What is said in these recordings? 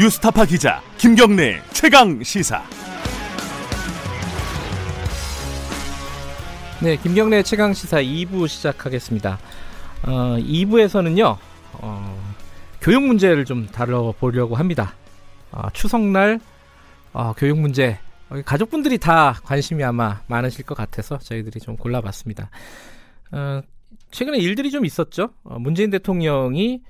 뉴스타파 기자 김경래 최강 시사. 네, 김경래 최강 시사 2부 시작하겠습니다. 어, 2부에서는요, 어, 교육 문제를 좀 다뤄보려고 합니다. 어, 추석날 어, 교육 문제 어, 가족분들이 다 관심이 아마 많으실 것 같아서 저희들이 좀 골라봤습니다. 어, 최근에 일들이 좀 있었죠. 어, 문재인 대통령이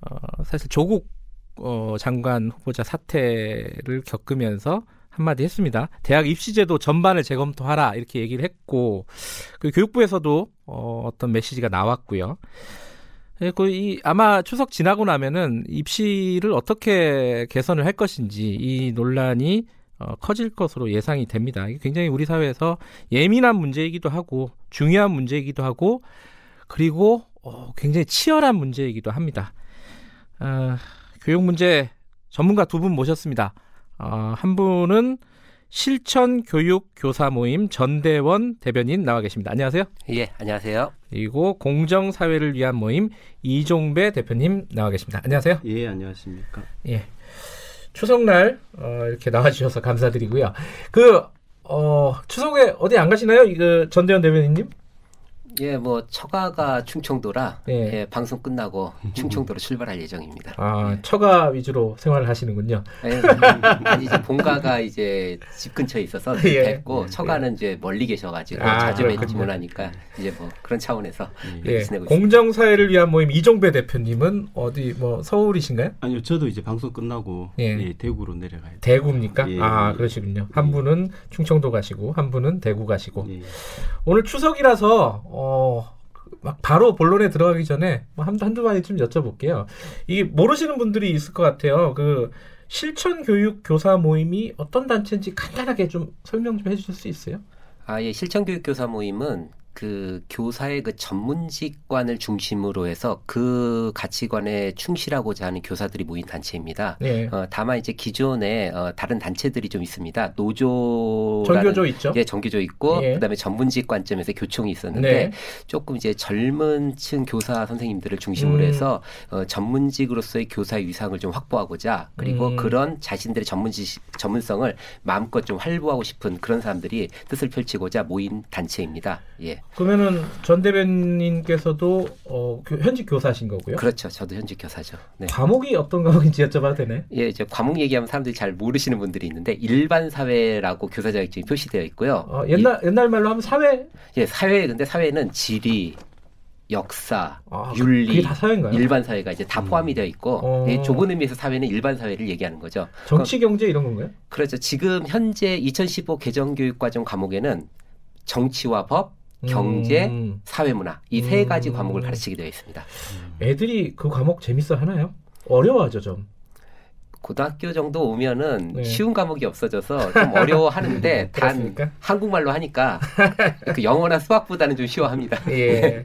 어, 사실 조국 어, 장관 후보자 사태를 겪으면서 한마디 했습니다. 대학 입시제도 전반을 재검토하라 이렇게 얘기를 했고 그 교육부에서도 어, 어떤 메시지가 나왔고요. 그리고 이 아마 추석 지나고 나면은 입시를 어떻게 개선을 할 것인지 이 논란이 어, 커질 것으로 예상이 됩니다. 이게 굉장히 우리 사회에서 예민한 문제이기도 하고 중요한 문제이기도 하고 그리고 어, 굉장히 치열한 문제이기도 합니다. 어, 교육 문제 전문가 두 분 모셨습니다. 어, 한 분은 실천 교육 교사 모임 전대원 대변인 나와 계십니다. 안녕하세요. 예, 안녕하세요. 그리고 공정 사회를 위한 모임 이종배 대표님 나와 계십니다. 안녕하세요. 예, 안녕하십니까. 예. 추석날 어, 이렇게 나와주셔서 감사드리고요. 그 어, 추석에 어디 안 가시나요? 이거 전대원 대변인님? 예, 뭐 처가가 충청도라 예. 예, 방송 끝나고 충청도로 출발할 예정입니다. 아, 처가 위주로 생활을 하시는군요. 예, 아니 이제 본가가 이제 집 근처에 있어서 예. 됐고 처가는 이제 멀리 계셔가지고 아, 자주. 뵙지 못하니까 이제 뭐 그런 차원에서 예. 지내고. 공정 사회를 위한 모임 이종배 대표님은 어디 뭐 서울이신가요? 아니요, 저도 이제 방송 끝나고 예. 예, 대구로 내려가야 돼요. 대구입니까? 예. 아, 그러시군요. 한 분은 충청도 가시고 한 분은 대구 가시고. 예. 오늘 추석이라서 어, 막 바로 본론에 들어가기 전에 뭐 한, 한두 마디 좀 여쭤볼게요. 이 모르시는 분들이 있을 것 같아요. 그 실천 교육 교사 모임이 어떤 단체인지 간단하게 좀 설명 좀 해주실 수 있어요? 아, 예, 실천 교육 교사 모임은 그 교사의 그 전문직관을 중심으로 해서 그 가치관에 충실하고자 하는 교사들이 모인 단체입니다. 네. 어, 다만 이제 기존에 어, 다른 단체들이 좀 있습니다. 노조라는 정교조 있죠? 예, 정교조 있고 예. 그다음에 전문직 관점에서 교총이 있었는데 네. 조금 이제 젊은층 교사 선생님들을 중심으로 음. 해서 어, 전문직으로서의 교사의 위상을 좀 확보하고자 그리고 음. 그런 자신들의 전문지 전문성을 마음껏 좀 활보하고 싶은 그런 사람들이 뜻을 펼치고자 모인 단체입니다. 예, 그러면은 전 대변인께서도 어, 교- 현직 교사신 거고요. 그렇죠. 저도 현직 교사죠. 네. 과목이 어떤 과목인지 여쭤봐도 되나요? 예, 이제 과목 얘기하면 사람들이 잘 모르시는 분들이 있는데 일반 사회라고 교사 자격증이 표시되어 있고요. 어, 옛날 옛날 말로 하면 사회 예, 사회 근데 사회는 지리, 역사, 아, 윤리, 다 사회인가요? 일반 사회가 이제 다 포함이 되어 있고 어. 예, 좁은 의미에서 사회는 일반 사회를 얘기하는 거죠. 정치 경제 이런 건가요? 그렇죠. 지금 현재 2015 개정교육과정 과목에는 정치와 법, 경제, 음, 사회문화 이세 음. 가지 과목을 가르치게 되어 있습니다. 애들이 그 과목 재밌어 하나요? 어려워하죠 좀. 고등학교 정도 오면은 네. 쉬운 과목이 없어져서 좀 어려워하는데 단 그렇습니까? 한국말로 하니까 그 영어나 수학보다는 좀 쉬워합니다. 예.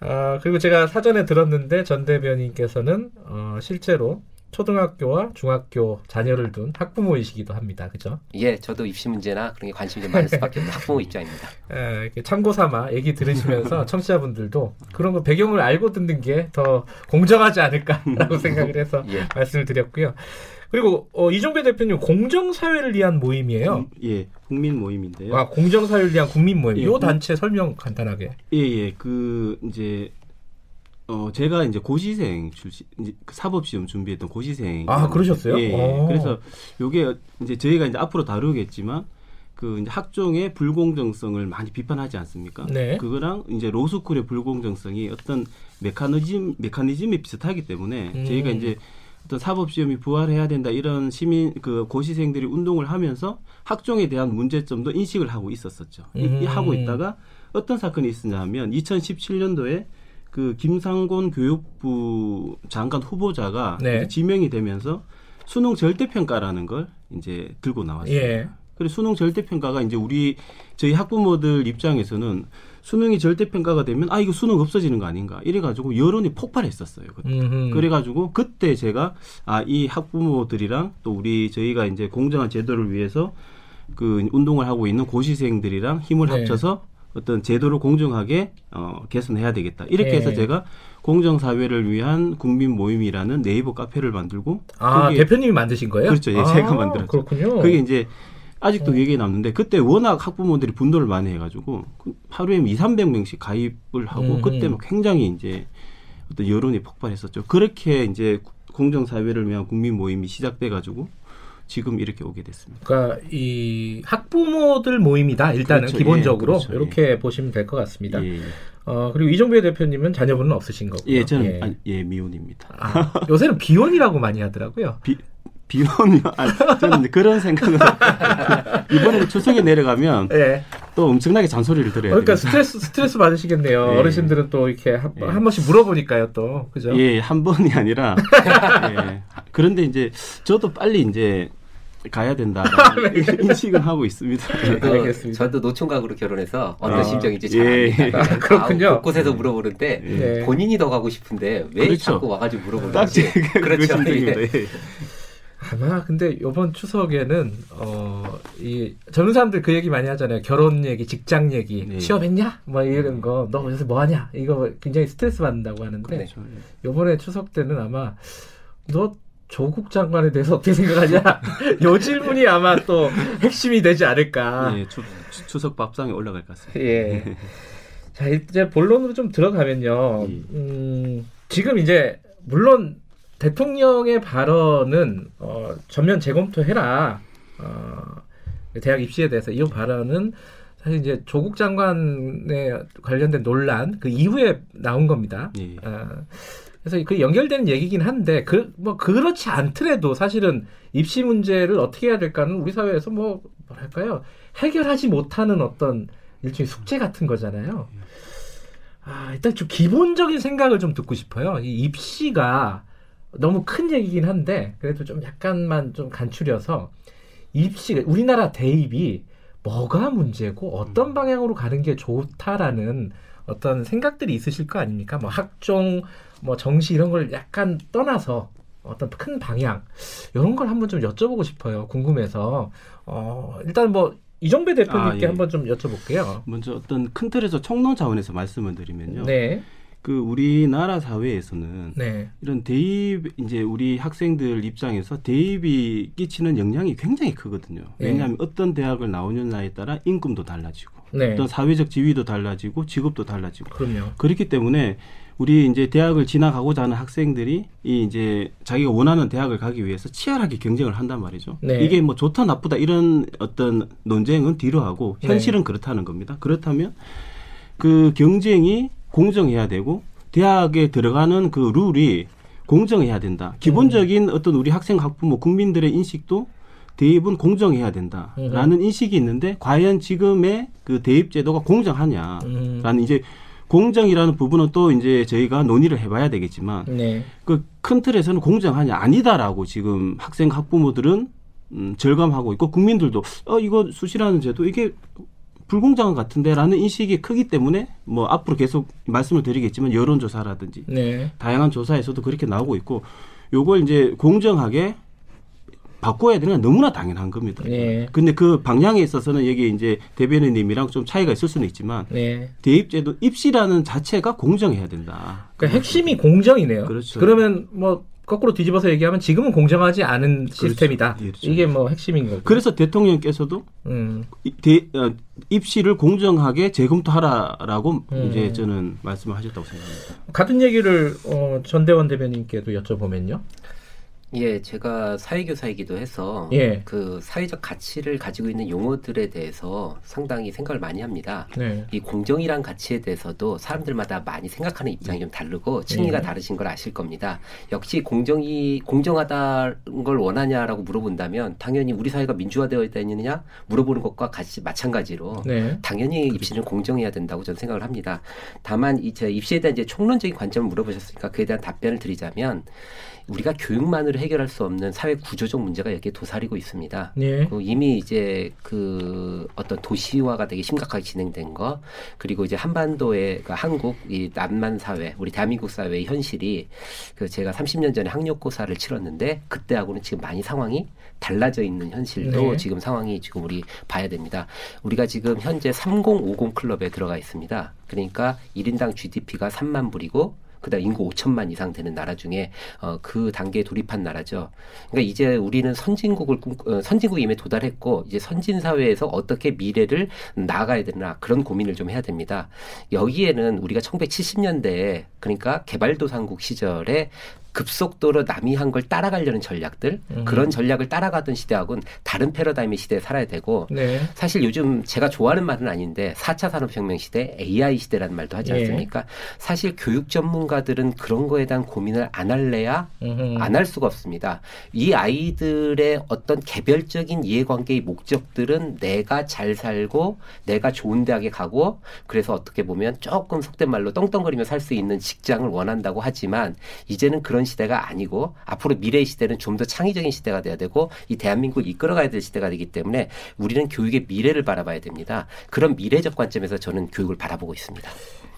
어, 그리고 제가 사전에 들었는데 전 대변인께서는 어, 실제로 초등학교와 중학교 자녀를 둔 학부모이시기도 합니다. 그죠? 예, 저도 입시 문제나 그런 게 관심이 좀 많을 수밖에 없는 학부모 입장입니다. 에, 이렇게 참고 삼아 얘기 들으시면서 청취자분들도 그런 거 배경을 알고 듣는 게 더 공정하지 않을까라고 생각을 해서 예. 말씀을 드렸고요. 그리고 어, 이종배 대표님 공정 사회를 위한 모임이에요. 음, 예, 국민 모임인데요. 아, 공정 사회를 위한 국민 모임. 예, 이 공- 단체 설명 간단하게. 예, 예, 그 이제 어 제가 이제 고시생 출신 이제 그 사법 시험 준비했던 고시생. 아, 그러셨어요? 예, 예. 어. 그래서 요게 이제 저희가 이제 앞으로 다루겠지만 그 이제 학종의 불공정성을 많이 비판하지 않습니까? 네. 그거랑 이제 로스쿨의 불공정성이 어떤 메커니즘 메커니즘이 비슷하기 때문에 음. 저희가 이제 어떤 사법 시험이 부활해야 된다 이런 시민 그 고시생들이 운동을 하면서 학종에 대한 문제점도 인식을 하고 있었었죠. 이- 이 음. 하고 있다가 어떤 사건이 있었냐 하면 2017년도에 그 김상곤 교육부 장관 후보자가 네. 지명이 되면서 수능 절대평가라는 걸 이제 들고 나왔어요. 예. 그래서 수능 절대평가가 이제 우리 저희 학부모들 입장에서는 수능이 절대평가가 되면 아 이거 수능 없어지는 거 아닌가 이래가지고 여론이 폭발했었어요. 그때. 음흠. 그래가지고 그때 제가 아 이 학부모들이랑 또 우리 저희가 이제 공정한 제도를 위해서 그 운동을 하고 있는 고시생들이랑 힘을 네. 합쳐서 어떤 제도를 공정하게 어, 개선해야 되겠다. 이렇게 예. 해서 제가 공정 사회를 위한 국민 모임이라는 네이버 카페를 만들고 아 거기에- 대표님이 만드신 거예요? 그렇죠. 예, 아, 제가 만들었죠. 그렇군요. 그게 이제 아직도 어. 얘기 남는데 그때 워낙 학부모들이 분노를 많이 해가지고 그 하루에 2, 300명씩 가입을 하고 음, 그때 음. 막 굉장히 이제 어떤 여론이 폭발했었죠. 그렇게 이제 공정 사회를 위한 국민 모임이 시작돼가지고 지금 이렇게 오게 됐습니다. 그러니까 이 학부모들 모임이다. 일단은 그렇죠. 기본적으로 예, 그렇죠. 이렇게 보시면 될 것 같습니다. 예, 어 그리고 이정배 대표님은 자녀분은 없으신 거고요. 예, 저는 예. 아니, 예 미혼입니다. 아, 요새는 비혼이라고 많이 하더라고요. 비 비혼이요? 아니, 저는 그런 생각은 이번에 추석에 내려가면 예. 또 엄청나게 잔소리를 들어야 그러니까 됩니다. 스트레스 스트레스 받으시겠네요. 예. 어르신들은 또 이렇게 한, 예. 한 번씩 물어보니까요, 또 그죠? 예, 한 번이 아니라 예. 그런데 이제 저도 빨리 이제 가야 된다라는 인식은 하고 있습니다. 저도, 알겠습니다. 저도 노총각으로 결혼해서 어떤 아, 심정인지 잘 예. 압니다. 아, 그렇군요. 아, 곳곳에서 물어보는데 예. 본인이 더 가고 싶은데 왜 그렇죠. 자꾸 와가지고 물어보는지 그 그렇죠. 심정입니다. 예. 예. 아마 근데 이번 추석에는 어이 젊은 사람들 그 얘기 많이 하잖아요. 결혼 얘기, 직장 얘기, 네. 취업했냐? 뭐 이런 거. 너 요새 뭐 하냐? 이거 굉장히 스트레스 받는다고 하는데 그렇죠. 요번에 추석 때는 아마 너 조국 장관에 대해서 어떻게 생각하냐? 요 질문이 아마 또 핵심이 되지 않을까. 예, 추, 추석 밥상에 올라갈 것 같습니다. 예. 자, 이제 본론으로 좀 들어가면요. 예. 음, 지금 이제, 물론, 대통령의 발언은, 어, 전면 재검토해라. 어, 대학 입시에 대해서 이 발언은 사실 이제 조국 장관에 관련된 논란 그 이후에 나온 겁니다. 예. 어, 그래서 그 연결되는 얘기긴 한데 그 뭐 그렇지 않더라도 사실은 입시 문제를 어떻게 해야 될까는 우리 사회에서 뭐 뭐랄까요 해결하지 못하는 어떤 일종의 숙제 같은 거잖아요. 아 일단 좀 기본적인 생각을 좀 듣고 싶어요. 이 입시가 너무 큰 얘기긴 한데 그래도 좀 약간만 좀 간추려서 입시 우리나라 대입이 뭐가 문제고 어떤 방향으로 가는 게 좋다라는 어떤 생각들이 있으실 거 아닙니까? 뭐 학종, 뭐 정시 이런 걸 약간 떠나서 어떤 큰 방향 이런 걸 한번 좀 여쭤보고 싶어요. 궁금해서 어 일단 뭐 이정배 대표님께 아, 예. 한번 좀 여쭤볼게요. 먼저 어떤 큰 틀에서 총론 차원에서 말씀을 드리면요. 네, 그 우리나라 사회에서는 네, 이런 대입 이제 우리 학생들 입장에서 대입이 끼치는 영향이 굉장히 크거든요. 네. 왜냐하면 어떤 대학을 나오느냐에 따라 임금도 달라지고 네. 어떤 사회적 지위도 달라지고 직업도 달라지고 그럼요. 그렇기 때문에 우리 이제 대학을 지나가고자 하는 학생들이 이 이제 자기가 원하는 대학을 가기 위해서 치열하게 경쟁을 한단 말이죠. 네. 이게 뭐 좋다 나쁘다 이런 어떤 논쟁은 뒤로 하고 네. 현실은 그렇다는 겁니다. 그렇다면 그 경쟁이 공정해야 되고 대학에 들어가는 그 룰이 공정해야 된다. 기본적인 음. 어떤 우리 학생 학부모 국민들의 인식도 대입은 공정해야 된다라는 인식이 있는데 과연 지금의 그 대입 제도가 공정하냐? 음, 라는 이제 공정이라는 부분은 또 이제 저희가 논의를 해봐야 되겠지만 네, 그큰 틀에서는 공정하냐 아니다라고 지금 학생 학부모들은 음, 절감하고 있고 국민들도 어 이거 수시라는 제도 이게 불공정한 것 같은데라는 인식이 크기 때문에 뭐 앞으로 계속 말씀을 드리겠지만 여론조사라든지 네, 다양한 조사에서도 그렇게 나오고 있고 요걸 이제 공정하게 바꿔야 되는 건 너무나 당연한 겁니다. 네. 근데 그 방향에 있어서는 여기 이제 대변인님이랑 좀 차이가 있을 수는 있지만 네. 대입제도 입시라는 자체가 공정해야 된다. 그러니까 핵심이 공정이네요. 그렇죠. 그러면 뭐 거꾸로 뒤집어서 얘기하면 지금은 공정하지 않은 시스템이다. 그렇죠. 이게 뭐 핵심인 거고. 그래서 대통령께서도 음. 이- 대- 어, 입시를 공정하게 재검토하라라고 음. 이제 저는 말씀을 하셨다고 생각합니다. 같은 얘기를 어, 전대원 대변인께도 여쭤보면요. 예, 제가 사회교사이기도 해서 예. 그 사회적 가치를 가지고 있는 용어들에 대해서 상당히 생각을 많이 합니다. 네. 이 공정이란 가치에 대해서도 사람들마다 많이 생각하는 입장이 좀 다르고 층위가 네. 다르신 걸 아실 겁니다. 역시 공정이 공정하다는 걸 원하냐라고 물어본다면 당연히 우리 사회가 민주화되어 있다느냐 물어보는 것과 같이 마찬가지로 네. 당연히 입시는 공정해야 된다고 저는 생각을 합니다. 다만 이제 입시에 대한 이제 총론적인 관점을 물어보셨으니까 그에 대한 답변을 드리자면 우리가 교육만으로 해결할 수 없는 사회 구조적 문제가 여기에 도사리고 있습니다. 예. 그 이미 이제 그 어떤 도시화가 되게 심각하게 진행된 거 그리고 이제 한반도의 그 한국 이 남만 사회 우리 대한민국 사회의 현실이 그 제가 30년 전에 학력고사를 치렀는데 그때하고는 지금 많이 상황이 달라져 있는 현실도 네. 지금 상황이 지금 우리 봐야 됩니다. 우리가 지금 현재 3050 클럽에 들어가 있습니다. 그러니까 1인당 GDP가 3만 불이고 그다음 인구 5천만 이상 되는 나라 중에 어, 그 단계에 돌입한 나라죠. 그러니까 이제 우리는 선진국을 꿈- 어, 선진국에 이미 도달했고 이제 선진 사회에서 어떻게 미래를 나아가야 되나 그런 고민을 좀 해야 됩니다. 여기에는 우리가 1970년대에 그러니까 개발도상국 시절에 급속도로 남이 한 걸 따라가려는 전략들 음. 그런 전략을 따라가던 시대하고는 다른 패러다임의 시대에 살아야 되고 네. 사실 요즘 제가 좋아하는 말은 아닌데 4차 산업혁명 시대, AI 시대라는 말도 하지 예. 않습니까? 사실 교육 전문가들은 그런 거에 대한 고민을 안 할래야. 안 할 수가 없습니다. 이 아이들의 어떤 개별적인 이해관계의 목적들은 내가 잘 살고 내가 좋은 대학에 가고 그래서 어떻게 보면 조금 속된 말로 떵떵거리며 살 수 있는 직장을 원한다고 하지만 이제는 그런 시대가 아니고 앞으로 미래의 시대는 좀 더 창의적인 시대가 돼야 되고 이 대한민국을 이끌어가야 될 시대가 되기 때문에 우리는 교육의 미래를 바라봐야 됩니다. 그런 미래적 관점에서 저는 교육을 바라보고 있습니다.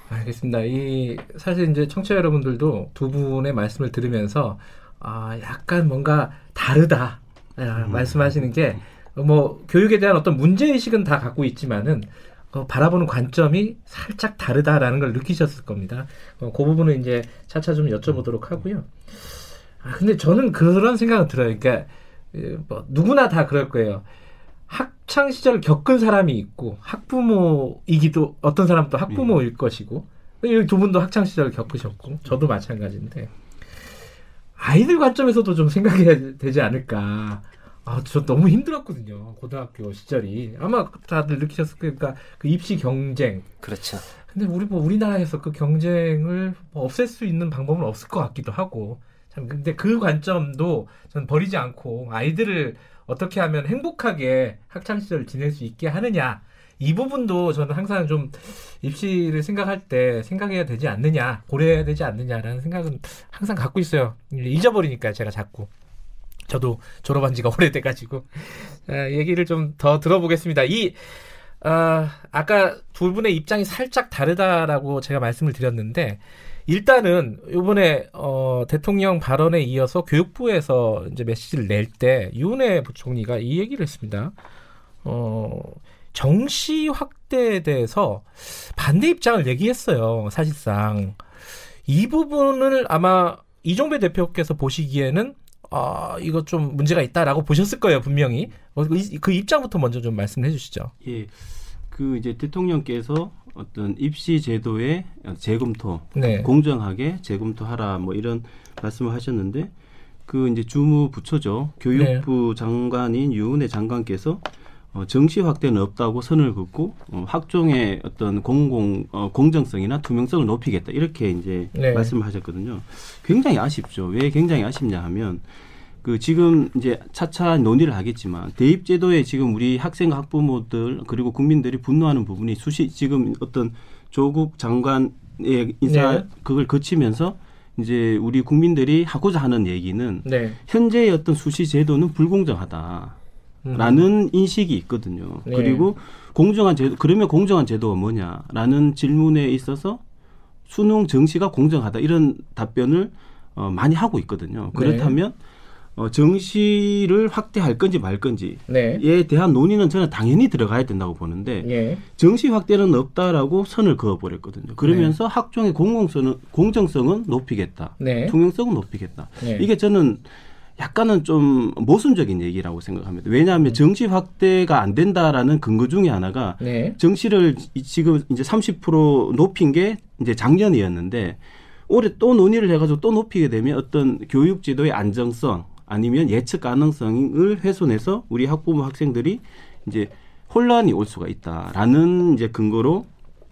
알겠습니다. 이 사실 이제 청취자 여러분들도 두 분의 말씀을 들으면서 아 약간 뭔가 다르다 아, 말씀하시는 게 뭐 교육에 대한 어떤 문제 의식은 다 갖고 있지만은 어, 바라보는 관점이 살짝 다르다라는 걸 느끼셨을 겁니다. 어, 그 부분은 이제 차차 좀 여쭤보도록 하고요. 아, 근데 저는 그런 생각은 들어요. 그러니까 에, 뭐 누구나 다 그럴 거예요. 학창 시절을 겪은 사람이 있고 학부모이기도 어떤 사람은 또 학부모일 것이고 여기 두 분도 학창 시절을 겪으셨고 저도 마찬가지인데 아이들 관점에서도 좀 생각해야 되지 않을까. 아, 저 너무 힘들었거든요. 고등학교 시절이. 아마 다들 느끼셨을 거예요. 그러니까 그 입시 경쟁. 그렇죠. 근데 우리 뭐 우리나라에서 그 경쟁을 뭐 없앨 수 있는 방법은 없을 것 같기도 하고. 참 근데 그 관점도 전 버리지 않고 아이들을 어떻게 하면 행복하게 학창 시절을 지낼 수 있게 하느냐. 이 부분도 저는 항상 좀 입시를 생각할 때 생각해야 되지 않느냐, 고려해야 되지 않느냐라는 생각은 항상 갖고 있어요. 잊어버리니까 제가 자꾸. 저도 졸업한 지가 오래돼가지고 아, 얘기를 좀 더 들어보겠습니다. 이 아, 아까 두 분의 입장이 살짝 다르다라고 제가 말씀을 드렸는데 일단은 이번에 어, 대통령 발언에 이어서 교육부에서 이제 메시지를 낼 때 유은혜 부총리가 이 얘기를 했습니다. 어, 정시 확대에 대해서 반대 입장을 얘기했어요. 사실상 이 부분을 아마 이종배 대표께서 보시기에는 아 이거 좀 문제가 있다라고 보셨을 거예요 분명히 어, 그, 이- 그 입장부터 먼저 좀 말씀해 주시죠. 예. 그 이제 대통령께서 어떤 입시 제도의 재검토, 네. 공정하게 재검토하라 뭐 이런 말씀을 하셨는데 그 이제 주무 부처죠. 교육부 장관인 유은혜 장관께서 어, 정시 확대는 없다고 선을 긋고 어, 학종의 어떤 공공 어, 공정성이나 투명성을 높이겠다 이렇게 이제 네. 말씀을 하셨거든요. 굉장히 아쉽죠. 왜 굉장히 아쉽냐 하면 그 지금 이제 차차 논의를 하겠지만 대입 제도에 지금 우리 학생과 학부모들 그리고 국민들이 분노하는 부분이 수시 지금 어떤 조국 장관의 인사 네. 그걸 거치면서 이제 우리 국민들이 하고자 하는 얘기는 네. 현재의 어떤 수시 제도는 불공정하다. 라는 인식이 있거든요. 음. 네. 그리고 공정한 제도, 그러면 공정한 제도가 뭐냐라는 질문에 있어서 수능 정시가 공정하다 이런 답변을 어, 많이 하고 있거든요. 네. 그렇다면 어, 정시를 확대할 건지 말 건지에 네. 대한 논의는 저는 당연히 들어가야 된다고 보는데 예. 정시 확대는 없다라고 선을 그어버렸거든요. 그러면서 네. 학종의 공공성은 공정성은 높이겠다, 네. 투명성은 높이겠다. 네. 이게 저는 약간은 좀 모순적인 얘기라고 생각합니다. 왜냐하면 정시 확대가 안 된다라는 근거 중에 하나가 네. 정시를 이- 지금 이제 30% 높인 게 이제 작년이었는데 올해 또 논의를 해가지고 또 높이게 되면 어떤 교육 지도의 안정성 아니면 예측 가능성을 훼손해서 우리 학부모 학생들이 이제 혼란이 올 수가 있다라는 이제 근거로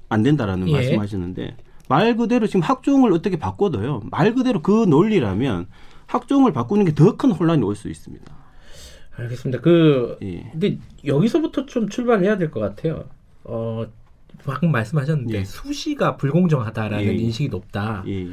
안 된다라는 예. 말씀하셨는데 말 그대로 지금 학종을 어떻게 바꿔도요 말 그대로 그 논리라면 학종을 바꾸는 게 더 큰 혼란이 올 수 있습니다. 알겠습니다. 그 예. 근데 여기서부터 좀 출발해야 될 것 같아요. 어 방금 말씀하셨는데 예. 수시가 불공정하다라는 예. 인식이 높다. 예.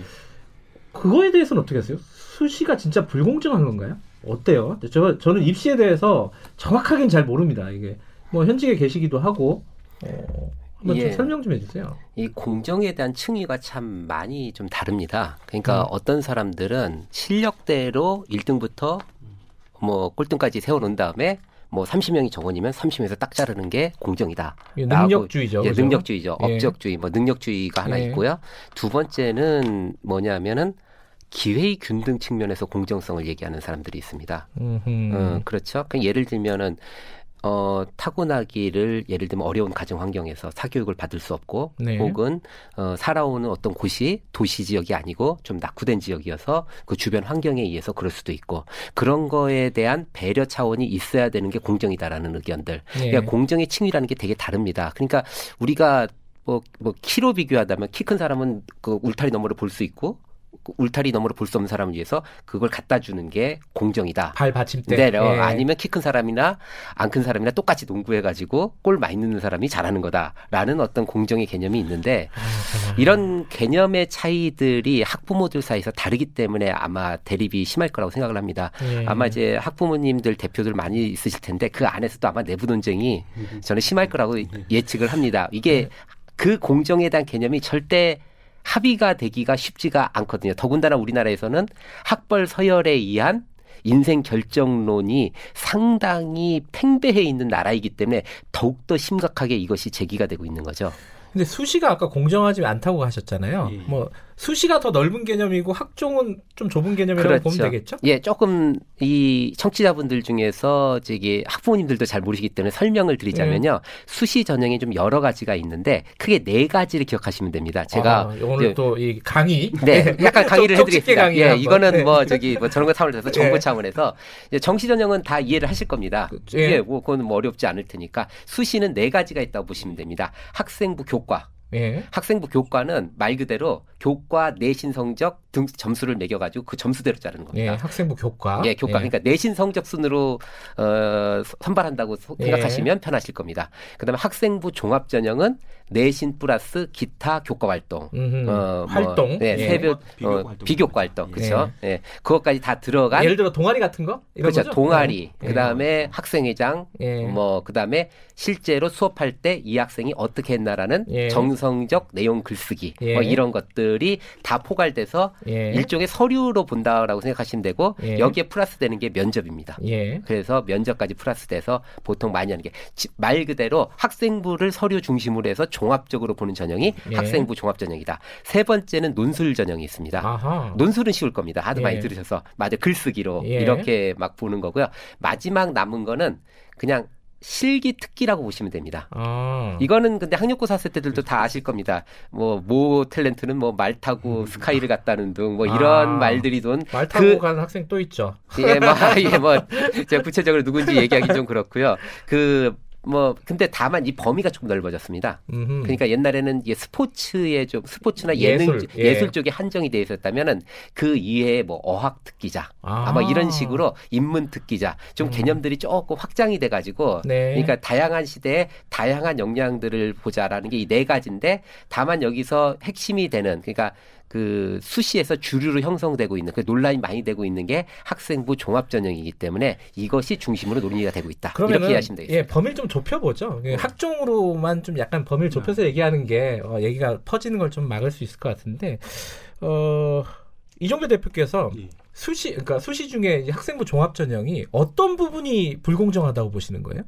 그거에 대해서는 어떻게 하세요? 수시가 진짜 불공정한 건가요? 어때요? 저 저는 입시에 대해서 정확하게는 잘 모릅니다. 이게 뭐 현직에 계시기도 하고 어, 한번 예. 좀 설명 좀 해주세요. 이 공정에 대한 층위가 참 많이 좀 다릅니다. 그러니까 음. 어떤 사람들은 실력대로 1등부터 뭐 꼴등까지 세워놓은 다음에 뭐 30명이 정원이면 30명에서 딱 자르는 게 공정이다. 라고 능력주의죠. 예, 그죠? 능력주의죠. 예. 업적주의, 뭐 능력주의가 하나 예. 있고요. 두 번째는 뭐냐면은 기회의 균등 측면에서 공정성을 얘기하는 사람들이 있습니다. 음흠. 어, 그렇죠. 그 예를 들면은 어, 타고나기를 예를 들면 어려운 가정 환경에서 사교육을 받을 수 없고 네. 혹은 어, 살아오는 어떤 곳이 도시 지역이 아니고 좀 낙후된 지역이어서 그 주변 환경에 의해서 그럴 수도 있고 그런 거에 대한 배려 차원이 있어야 되는 게 공정이다라는 의견들. 예. 그러니까 공정의 층위라는 게 되게 다릅니다. 그러니까 우리가 뭐, 뭐 키로 비교하다면 키 큰 사람은 그 울타리 너머를 볼 수 있고 그 울타리 너머를 볼수 없는 사람을 위해서 그걸 갖다 주는 게 공정이다. 발 받침대. 내려 예. 아니면 키 큰 사람이나 안 큰 사람이나 똑같이 농구해 가지고 골 많이 넣는 사람이 잘하는 거다라는 어떤 공정의 개념이 있는데 이런 개념의 차이들이 학부모들 사이에서 다르기 때문에 아마 대립이 심할 거라고 생각을 합니다. 예. 아마 이제 학부모님들 대표들 많이 있으실 텐데 그 안에서도 아마 내부 논쟁이 저는 심할 거라고 예측을 합니다. 이게 그 공정에 대한 개념이 절대 합의가 되기가 쉽지가 않거든요. 더군다나 우리나라에서는 학벌 서열에 의한 인생 결정론이 상당히 팽배해 있는 나라이기 때문에 더욱더 심각하게 이것이 제기가 되고 있는 거죠. 근데 수시가 아까 공정하지 않다고 하셨잖아요. 예. 뭐 수시가 더 넓은 개념이고 학종은 좀 좁은 개념이라고 보면 되겠죠? 예, 조금 이 청취자분들 중에서 저기 학부모님들도 잘 모르시기 때문에 설명을 드리자면요. 네. 수시 전형이 좀 여러 가지가 있는데 크게 네 가지를 기억하시면 됩니다. 제가 아, 오늘 또 이 강의 네, 약간 강의를 해 드리겠습니다. 강의 예, 한번. 이거는 네. 뭐 저기 뭐 저런 거 차원에서 정부 예. 차원에서 정시 전형은 다 이해를 하실 겁니다. 예. 예, 뭐 그건 뭐 어렵지 않을 테니까 수시는 네 가지가 있다고 보시면 됩니다. 학생부 교과, 예. 학생부 교과는 말 그대로 교과 내신 성적 등 점수를 매겨 가지고 그 점수대로 자르는 예, 겁니다. 학생부 교과. 예, 교과. 그러니까 내신 성적 순으로 어, 선발한다고 소- 예. 생각하시면 편하실 겁니다. 그다음에 학생부 종합 전형은 내신 플러스 기타 교과 활동. 음흠. 어, 활동. 뭐, 네, 예. 새벽 비교과 어, 활동. 비교과 활동. 그렇죠? 예. 그것까지 다 들어간 예를 들어 동아리 같은 거? 이런 그렇죠. 거죠? 동아리. 예. 그다음에 학생회장 예. 뭐 그다음에 실제로 수업할 때 이 학생이 어떻게 했나라는 예. 정성적 내용 글쓰기 예. 뭐 이런 것들 이 다 포괄돼서 예. 일종의 서류로 본다라고 생각하시면 되고 예. 여기에 플러스되는 게 면접입니다. 예. 그래서 면접까지 플러스돼서 보통 많이 하는 게 말 그대로 학생부를 서류 중심으로 해서 종합적으로 보는 전형이 예. 학생부 종합 전형이다. 세 번째는 논술 전형이 있습니다. 아하. 논술은 쉬울 겁니다. 하도 예. 많이 들으셔서 맞아 글쓰기로 예. 이렇게 막 보는 거고요. 마지막 남은 거는 그냥 실기 특기라고 보시면 됩니다. 아. 이거는 근데 학력고사 쓸 때들도 다 아실 겁니다. 뭐모 탤런트는 뭐 말 타고 스카이를 갔다는 등 뭐 이런 아. 말들이 돈말 타고 그- 가는 학생 또 있죠. 예, 뭐, 예, 뭐, 제가 구체적으로 누군지 얘기하기 좀 그렇고요. 그, 뭐, 근데 다만 이 범위가 조금 넓어졌습니다. 음흠. 그러니까 옛날에는 이게 스포츠에 좀, 스포츠나 예능, 예술, 예술, 예. 쪽에 한정이 되어 있었다면은 그 이외에 뭐 어학 특기자, 아. 아. 마 이런 식으로 인문 특기자, 좀 음. 개념들이 조금 확장이 돼 가지고 네. 그러니까 다양한 시대에 다양한 역량들을 보자라는 게 이 네 가지인데 다만 여기서 핵심이 되는 그러니까 그 수시에서 주류로 형성되고 있는 그 논란이 많이 되고 있는 게 학생부 종합 전형이기 때문에 이것이 중심으로 논의가 되고 있다. 그러면은 이렇게 이해하시면 되겠습니다. 예, 범위를 좀 좁혀보죠. 네. 예, 학종으로만 좀 약간 범위를 좁혀서 얘기하는 게 어, 얘기가 퍼지는 걸 좀 막을 수 있을 것 같은데 어, 이종배 대표께서 예. 수시 그러니까 수시 중에 이제 학생부 종합 전형이 어떤 부분이 불공정하다고 보시는 거예요?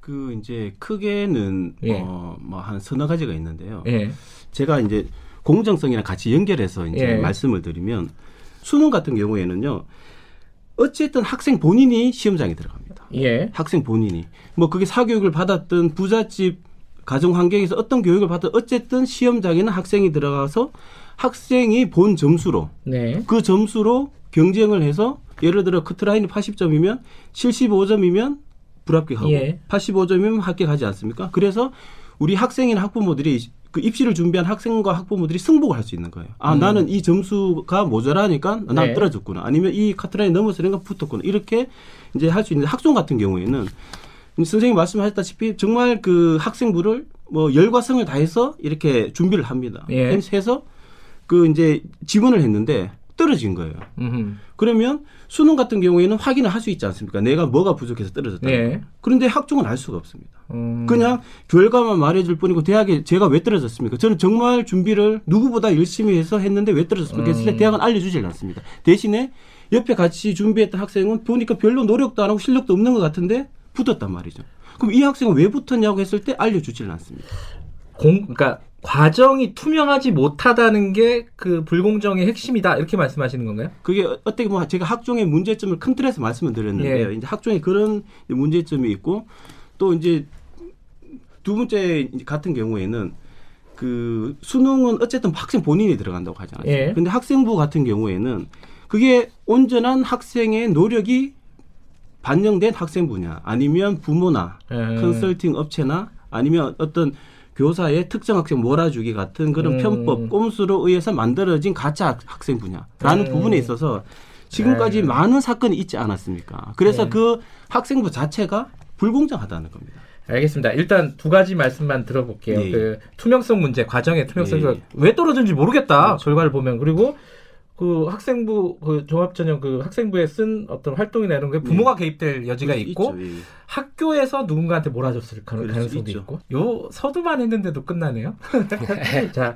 그 이제 크게는 예. 어뭐 한 서너 가지가 있는데요. 예. 제가 이제 공정성이랑 같이 연결해서 이제 예. 말씀을 드리면 수능 같은 경우에는요. 어쨌든 학생 본인이 시험장에 들어갑니다. 예. 학생 본인이 뭐 그게 사교육을 받았던 부잣집 가정 환경에서 어떤 교육을 받든 어쨌든 시험장에는 학생이 들어가서 학생이 본 점수로 네. 그 점수로 경쟁을 해서 예를 들어 커트라인이 80점이면 75점이면 불합격하고 예. 85점이면 합격하지 않습니까? 그래서 우리 학생이나 학부모들이 그 입시를 준비한 학생과 학부모들이 승복을 할 수 있는 거예요. 아, 음. 나는 이 점수가 모자라니까 난 네. 떨어졌구나. 아니면 이 카트라인 넘어서니까 붙었구나. 이렇게 이제 할 수 있는데 학종 같은 경우에는 선생님 말씀하셨다시피 정말 그 학생부를 뭐 열과 성을 다해서 이렇게 준비를 합니다. 예. 해서 그 이제 지원을 했는데 떨어진 거예요. 음흠. 그러면 수능 같은 경우에는 확인을 할 수 있지 않습니까? 내가 뭐가 부족해서 떨어졌다. 네. 그런데 학종은 알 수가 없습니다. 음. 그냥 결과만 말해줄 뿐이고 대학에 제가 왜 떨어졌습니까? 저는 정말 준비를 누구보다 열심히 해서 했는데 왜 떨어졌습니까? 했을 때 음. 대학은 알려주질 않습니다. 대신에 옆에 같이 준비했던 학생은 보니까 별로 노력도 안 하고 실력도 없는 것 같은데 붙었단 말이죠. 그럼 이 학생은 왜 붙었냐고 했을 때 알려주질 않습니다. 공, 그러니까 과정이 투명하지 못하다는 게 그 불공정의 핵심이다 이렇게 말씀하시는 건가요? 그게 어떻게 보면 제가 학종의 문제점을 큰 틀에서 말씀을 드렸는데요. 예. 이제 학종에 그런 문제점이 있고 또 이제 두 번째 같은 경우에는 그 수능은 어쨌든 학생 본인이 들어간다고 하잖아요. 예. 근데 학생부 같은 경우에는 그게 온전한 학생의 노력이 반영된 학생부냐 아니면 부모나 예. 컨설팅 업체나 아니면 어떤 교사의 특정 학생 몰아주기 같은 그런 음. 편법 꼼수로 의해서 만들어진 가짜 학생 분야라는 음. 부분에 있어서 지금까지 네. 많은 사건이 있지 않았습니까? 그래서 네. 그 학생부 자체가 불공정하다는 겁니다. 알겠습니다. 일단 두 가지 말씀만 들어볼게요. 예. 그 투명성 문제, 과정의 투명성이 예. 왜 떨어진지 모르겠다. 그렇죠. 결과를 보면 그리고 그 학생부 그 종합전형 그 학생부에 쓴 어떤 활동이나 이런 게 부모가 개입될 여지가 수 있고 있죠. 예. 학교에서 누군가한테 몰아줬을 수 가능성도 있죠. 있고 요 서두만 했는데도 끝나네요. 자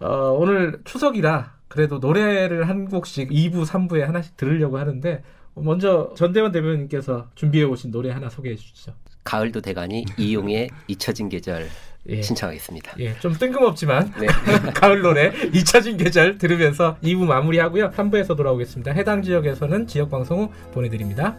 어, 오늘 추석이라 그래도 노래를 한 곡씩 2부, 3부에 하나씩 들으려고 하는데 먼저 전대원 대변인께서 준비해 오신 노래 하나 소개해 주시죠. 가을도 대가니 이용의 잊혀진 계절 예. 신청하겠습니다. 예, 좀 뜬금없지만 네. 가을 노래 잊혀진 계절 들으면서 2부 마무리하고요. 3부에서 돌아오겠습니다. 해당 지역에서는 지역 방송 후 보내드립니다.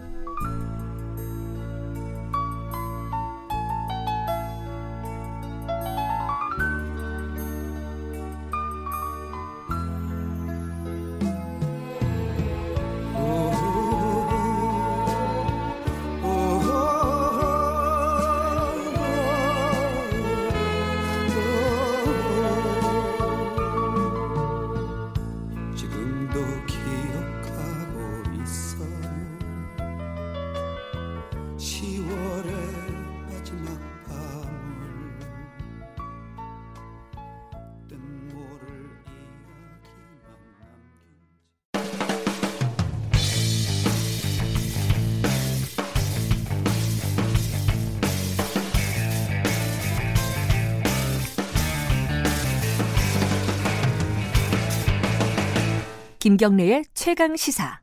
김경래의 최강 시사.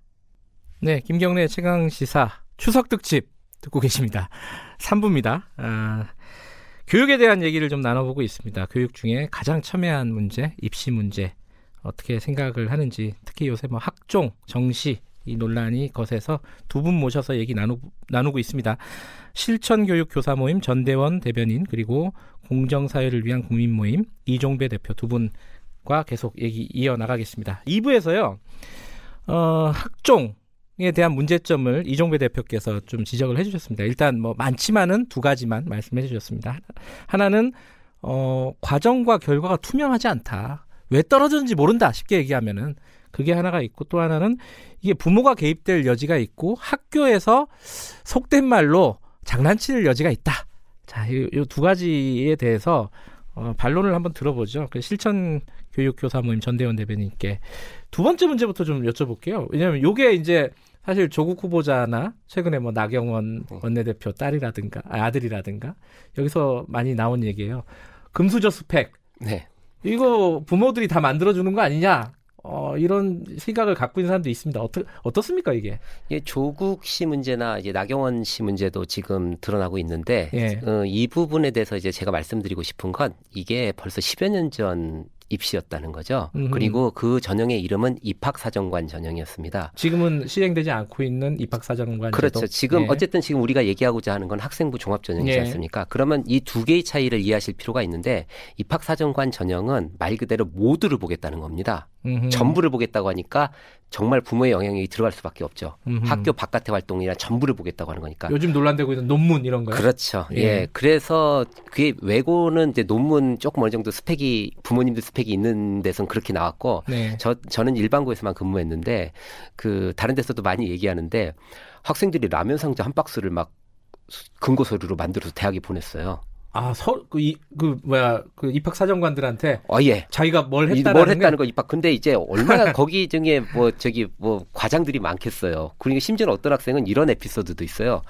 네, 김경래 최강 시사 추석 특집 듣고 계십니다. 3부입니다. 아, 교육에 대한 얘기를 좀 나눠보고 있습니다. 교육 중에 가장 첨예한 문제, 입시 문제 어떻게 생각을 하는지 특히 요새 뭐 학종, 정시 이 논란이 거세서 두 분 모셔서 얘기 나누, 나누고 있습니다. 실천교육 교사 모임 전대원 대변인 그리고 공정사회를 위한 국민 모임 이종배 대표 두 분 과 계속 얘기 이어 나가겠습니다. 2부에서요. 어, 학종 에 대한 문제점을 이종배 대표께서 좀 지적을 해주셨습니다. 일단 뭐 많지만은 두 가지만 말씀해 주셨습니다. 하나는 어, 과정과 결과가 투명하지 않다. 왜 떨어졌는지 모른다. 쉽게 얘기하면은 그게 하나가 있고 또 하나는 이게 부모가 개입될 여지가 있고 학교에서 속된 말로 장난칠 여지가 있다. 자, 이 두 가지에 대해서 어, 반론을 한번 들어보죠. 그 실천 교육 교사 모임 전대원 대변인께 두 번째 문제부터 좀 여쭤볼게요. 왜냐하면 요게 이제 사실 조국 후보자나 최근에 뭐 나경원 원내대표 딸이라든가 아, 아들이라든가 여기서 많이 나온 얘기예요. 금수저 스펙 네. 이거 부모들이 다 만들어주는 거 아니냐? 어, 이런 생각을 갖고 있는 사람도 있습니다. 어떻, 어떻습니까, 이게? 예, 조국 씨 문제나 이제 나경원 씨 문제도 지금 드러나고 있는데 예. 어, 이 부분에 대해서 이제 제가 말씀드리고 싶은 건 이게 벌써 10여 년 전 입시였다는 거죠. 음흠. 그리고 그 전형의 이름은 입학사정관 전형이었습니다. 지금은 시행되지 않고 있는 입학사정관 그렇죠. 제도. 지금 예. 어쨌든 지금 우리가 얘기하고자 하는 건 학생부 종합전형이지 예. 않습니까? 그러면 이 두 개의 차이를 이해하실 필요가 있는데 입학사정관 전형은 말 그대로 모두를 보겠다는 겁니다. 음흠. 전부를 보겠다고 하니까 정말 부모의 영향이 들어갈 수밖에 없죠. 음흠. 학교 바깥의 활동이나 전부를 보겠다고 하는 거니까. 요즘 논란되고 있는 논문 이런 거요. 그렇죠. 예. 예. 그래서 그게 외고는 이제 논문 조금 어느 정도 스펙이 부모님들 스펙이 있는 데선 그렇게 나왔고 네. 저 저는 일반고에서만 근무했는데 그 다른 데서도 많이 얘기하는데 학생들이 라면 상자 한 박스를 막 수- 금고 서류로 만들어서 대학에 보냈어요. 아, 서, 그, 이, 그, 뭐야, 그 입학 사정관들한테 어, 예. 자기가 뭘 이- 했다라는 뭘 했다는 거 입학. 근데 이제 얼마나 거기 중에 뭐 저기 뭐 과장들이 많겠어요. 그리고 심지어는 어떤 학생은 이런 에피소드도 있어요.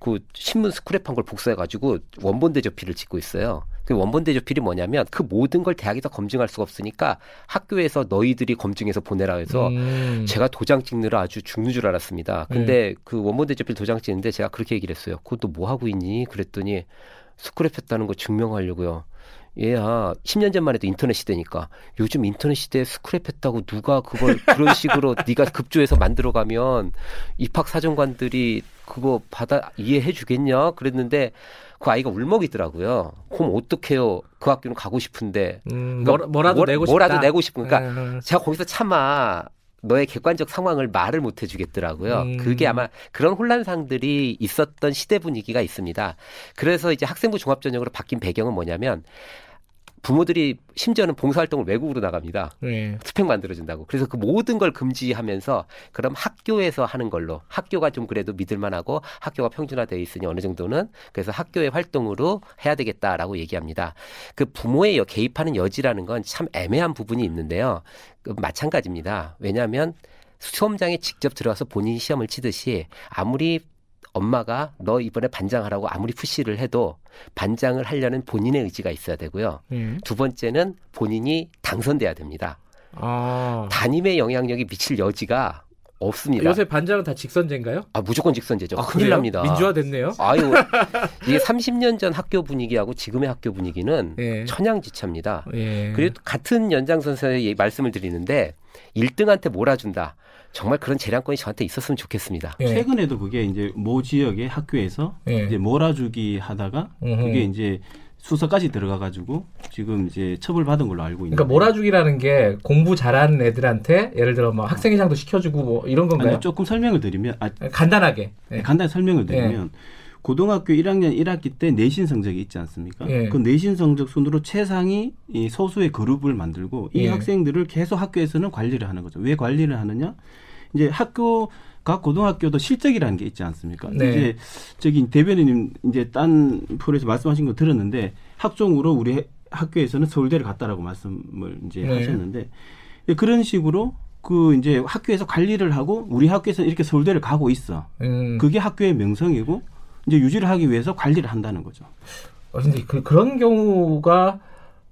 그 신문 스크랩한 걸 복사해 가지고 원본 대조필을 찍고 있어요. 그 원본 대조필이 뭐냐면 그 모든 걸 대학에서 검증할 수가 없으니까 학교에서 너희들이 검증해서 보내라 해서 음. 제가 도장 찍느라 아주 죽는 줄 알았습니다. 근데 그 원본 대조필 도장 찍는데 제가 그렇게 얘기를 했어요. 그것도 뭐 하고 있니? 그랬더니 스크랩했다는 거 증명하려고요. 얘야 10년 전만 해도 인터넷 시대니까 요즘 인터넷 시대에 스크랩했다고 누가 그걸 그런 식으로 네가 급조해서 만들어가면 입학 사정관들이 그거 받아 이해해 주겠냐 그랬는데 그 아이가 울먹이더라고요. 그럼 어떡해요? 그 학교는 가고 싶은데 음, 그러니까 뭐라, 뭘- 내고 싶다. 뭐라도 내고 싶은 그러니까 음, 제가 거기서 차마 너의 객관적 상황을 말을 못 해주겠더라고요. 음. 그게 아마 그런 혼란상들이 있었던 시대 분위기가 있습니다. 그래서 이제 학생부 종합전형으로 바뀐 배경은 뭐냐면 부모들이 심지어는 봉사활동을 외국으로 나갑니다. 네. 스펙 만들어준다고. 그래서 그 모든 걸 금지하면서 그럼 학교에서 하는 걸로 학교가 좀 그래도 믿을만하고 학교가 평준화되어 있으니 어느 정도는 그래서 학교의 활동으로 해야 되겠다라고 얘기합니다. 그 부모의 여- 개입하는 여지라는 건 참 애매한 부분이 있는데요. 그 마찬가지입니다. 왜냐하면 수험장에 직접 들어가서 본인이 시험을 치듯이 아무리 엄마가 너 이번에 반장하라고 아무리 푸시를 해도 반장을 하려는 본인의 의지가 있어야 되고요. 네. 두 번째는 본인이 당선돼야 됩니다. 아. 담임의 영향력이 미칠 여지가 없습니다. 요새 반장은 다 직선제인가요? 아, 무조건 직선제죠. 아, 큰일? 납니다. 민주화 됐네요. 아유, 이게 30년 전 학교 분위기하고 지금의 학교 분위기는 예. 천양지차입니다. 예. 그리고 같은 연장선상의 말씀을 드리는데 1등한테 몰아준다. 정말 그런 재량권이 저한테 있었으면 좋겠습니다. 예. 최근에도 그게 이제 모 지역의 학교에서 예. 이제 몰아주기 하다가 음흠. 그게 이제 수사까지 들어가 가지고 지금 이제 처벌받은 걸로 알고 있는데. 그러니까 몰아주기라는 게 공부 잘하는 애들한테 예를 들어 뭐 학생회장도 시켜주고 뭐 이런 건가요? 아니, 조금 설명을 드리면 아, 간단하게. 예. 간단히 설명을 드리면 고등학교 1학년 1학기 때 내신 성적이 있지 않습니까? 예. 그 내신 성적 순으로 최상위 이 소수의 그룹을 만들고 이 예. 학생들을 계속 학교에서는 관리를 하는 거죠. 왜 관리를 하느냐? 이제 학교 각 고등학교도 실적이라는 게 있지 않습니까? 네. 이제 저기 대변인님 이제 딴 프로에서 말씀하신 거 들었는데 학종으로 우리 해- 학교에서는 서울대를 갔다라고 말씀을 이제 네. 하셨는데 그런 식으로 그 이제 학교에서 관리를 하고 우리 학교에서는 이렇게 서울대를 가고 있어. 음. 그게 학교의 명성이고 이제 유지를 하기 위해서 관리를 한다는 거죠. 어, 근데 그, 그런 경우가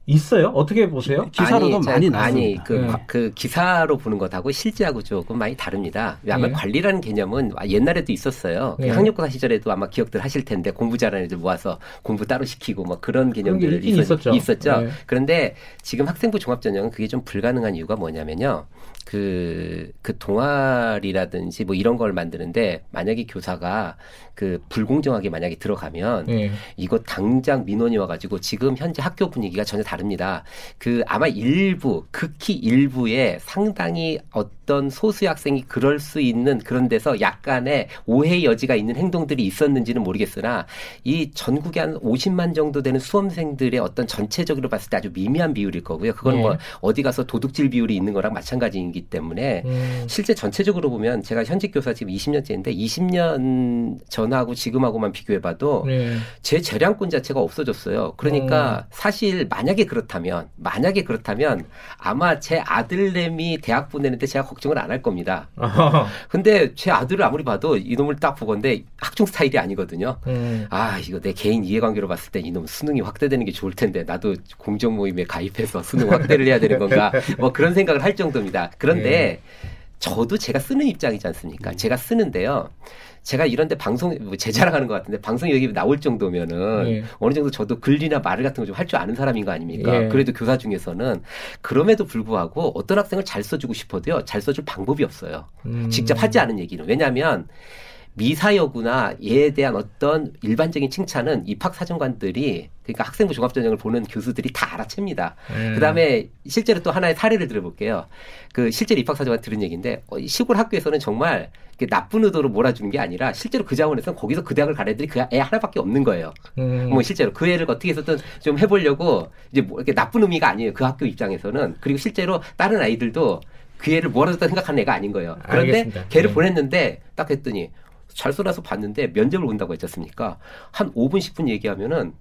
있어요? 어떻게 보세요? 기사로도 아니, 저- 많이 아니 났습니다. 그, 네. 과- 그 기사로 보는 것하고 실제하고 조금 많이 다릅니다. 아마 네. 관리라는 개념은 옛날에도 있었어요. 그 네. 학력고사 시절에도 아마 기억들 하실 텐데 공부 잘하는 애들 모아서 공부 따로 시키고 뭐 그런 그런 게 개념들 있긴 있었죠. 있었죠. 네. 그런데 지금 학생부 종합전형은 그게 좀 불가능한 이유가 뭐냐면요. 그, 그 동아리라든지 뭐 이런 걸 만드는데 만약에 교사가 그 불공정하게 만약에 들어가면 예. 이거 당장 민원이 와가지고 지금 현재 학교 분위기가 전혀 다릅니다. 그 아마 일부, 극히 일부의 상당히 어떤 소수의 학생이 그럴 수 있는 그런 데서 약간의 오해 여지가 있는 행동들이 있었는지는 모르겠으나 이 전국에 한 50만 정도 되는 수험생들의 어떤 전체적으로 봤을 때 아주 미미한 비율일 거고요. 그건 네. 뭐 어디 가서 도둑질 비율이 있는 거랑 마찬가지이기 때문에 음. 실제 전체적으로 보면 제가 현직 교사 지금 20년째인데 20년 전하고 지금하고만 비교해봐도 네. 제 재량권 자체가 없어졌어요. 그러니까 사실 만약에 그렇다면 만약에 그렇다면 아마 제 아들내미 대학 보내는데 제가 걱정을 안 할 겁니다. 근데 제 아들을 아무리 봐도 이놈을 딱 보건데 학종 스타일이 아니거든요. 음. 아 이거 내 개인 이해관계로 봤을 때 이놈 수능이 확대되는 게 좋을 텐데 나도 공정 모임에 가입해서 수능 확대를 해야 되는 건가 뭐 그런 생각을 할 정도입니다. 그런데 저도 제가 쓰는 입장이지 않습니까? 제가 쓰는데요. 제가 이런데 방송 뭐 제자랑하는 것 같은데 방송 여기 나올 정도면은 예. 어느 정도 저도 글이나 말 같은 거 좀 할 줄 아는 사람인 거 아닙니까? 예. 그래도 교사 중에서는 그럼에도 불구하고 어떤 학생을 잘 써주고 싶어도요 잘 써줄 방법이 없어요. 음. 직접 하지 않은 얘기는 왜냐하면 미사여구나 얘에 대한 어떤 일반적인 칭찬은 입학 사정관들이 그러니까 학생부 종합전형을 보는 교수들이 다 알아챕니다. 음. 그다음에 실제로 또 하나의 사례를 들어볼게요. 그 실제로 입학 사정관 들은 얘기인데 어, 이 시골 학교에서는 정말 나쁜 의도로 몰아주는 게 아니라 실제로 그 자원에서는 거기서 그 대학을 갈 애들이 그 애 하나밖에 없는 거예요. 음. 뭐 실제로 그 애를 어떻게 해서든 좀 해보려고 이제 뭐 이렇게 나쁜 의미가 아니에요. 그 학교 입장에서는 그리고 실제로 다른 아이들도 그 애를 몰아줬다 생각하는 애가 아닌 거예요. 그런데 알겠습니다. 걔를 네. 보냈는데 딱 했더니 잘 쏘라서 봤는데 면접을 온다고 했지 않습니까? 한 5분 10분 얘기하면은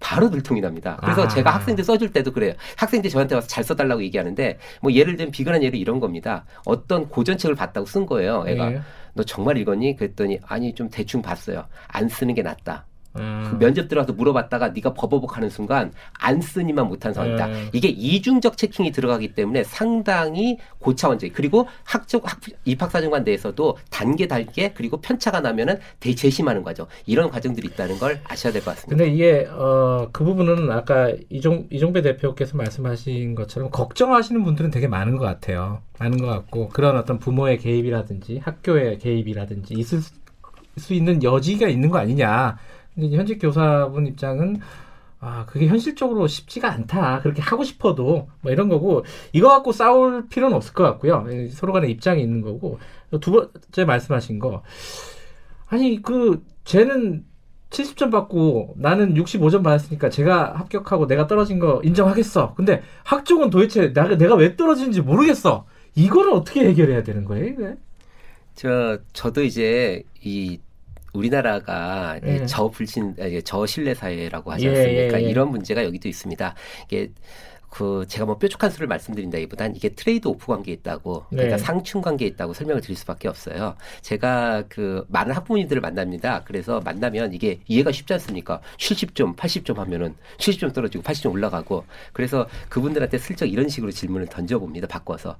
바로 들통이 납니다. 그래서 아. 제가 학생들 써줄 때도 그래요. 학생들 저한테 와서 잘 써달라고 얘기하는데 뭐 예를 들면 비근한 예로 이런 겁니다. 어떤 고전책을 봤다고 쓴 거예요. 애가 예. 너 정말 읽었니? 그랬더니 아니 좀 대충 봤어요. 안 쓰는 게 낫다. 음. 그 면접 들어가서 물어봤다가 네가 버버벅 하는 순간 안 쓰니만 못한 상황이다. 네. 이게 이중적 체킹이 들어가기 때문에 상당히 고차원적 그리고 학적 학, 입학사정관 내에서도 단계 단계 그리고 편차가 나면은 대재심하는 과정 이런 과정들이 있다는 걸 아셔야 될 것 같습니다. 근데 이게 어, 그 부분은 아까 이종 이종배 대표께서 말씀하신 것처럼 걱정하시는 분들은 되게 많은 것 같아요. 많은 것 같고 그런 어떤 부모의 개입이라든지 학교의 개입이라든지 있을 수- 수 있는 여지가 있는 거 아니냐. 이제 현직 교사분 입장은 아 그게 현실적으로 쉽지가 않다. 그렇게 하고 싶어도 뭐 이런 거고 이거 갖고 싸울 필요는 없을 것 같고요. 예, 서로 간에 입장이 있는 거고 두 번째 말씀하신 거 아니 그 쟤는 70점 받고 나는 65점 받았으니까 제가 합격하고 내가 떨어진 거 인정하겠어. 근데 학종은 도대체 나, 내가 왜 떨어지는지 모르겠어. 이거를 어떻게 해결해야 되는 거예요? 이게? 저 저도 이제 이 우리나라가 이 예. 저불신 아니, 저신뢰 사회라고 하지 예, 않습니까? 예, 예. 이런 문제가 여기도 있습니다. 이게 그 제가 뭐 뾰족한 수를 말씀드린다기보단 이게 트레이드 오프 관계에 있다고 그러니까 네. 상충 관계에 있다고 설명을 드릴 수밖에 없어요. 제가 그 많은 학부모님들을 만납니다. 그래서 만나면 이게 이해가 쉽지 않습니까? 70점, 80점 하면은 70점 떨어지고 80점 올라가고 그래서 그분들한테 슬쩍 이런 식으로 질문을 던져봅니다. 바꿔서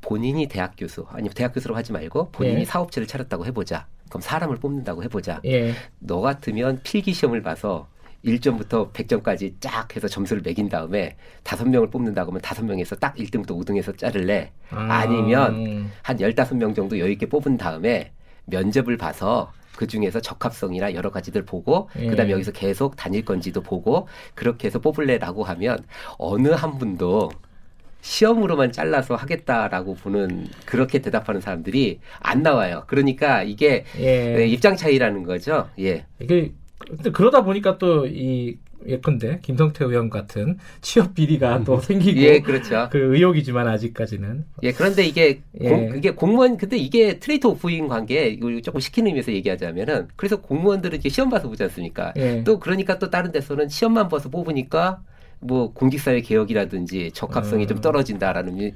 본인이 대학 교수 아니 대학 교수라고 하지 말고 본인이 네. 사업체를 차렸다고 해보자. 그럼 사람을 뽑는다고 해보자. 예. 너 같으면 필기 시험을 봐서 1점부터 100점까지 쫙 해서 점수를 매긴 다음에 다섯 명을 뽑는다고 하면 다섯 명에서 딱 1등부터 5등에서 자를래. 아, 아니면 한 15명 정도 여유 있게 뽑은 다음에 면접을 봐서 그 중에서 적합성이나 여러 가지들 보고 예. 그다음에 여기서 계속 다닐 건지도 보고 그렇게 해서 뽑을래라고 하면 어느 한 분도 시험으로만 잘라서 하겠다라고 보는 그렇게 대답하는 사람들이 안 나와요. 그러니까 이게 예. 네, 입장 차이라는 거죠. 예. 이게 근데 그러다 보니까 또이 예컨대 김성태 의원 같은 취업 비리가 또 생기고 예, 그렇죠. 그 의혹이지만 아직까지는 예, 그런데 이게 예. 공, 그게 공무원 근데 이게 트레이트 오프인 관계 이걸 조금 시키는 의미에서 얘기하자면은 그래서 공무원들은 이제 시험 봐서 보지 않습니까? 예. 또 그러니까 또 다른 데서는 시험만 봐서 뽑으니까 뭐 공직사회 개혁이라든지 적합성이 음. 좀 떨어진다라는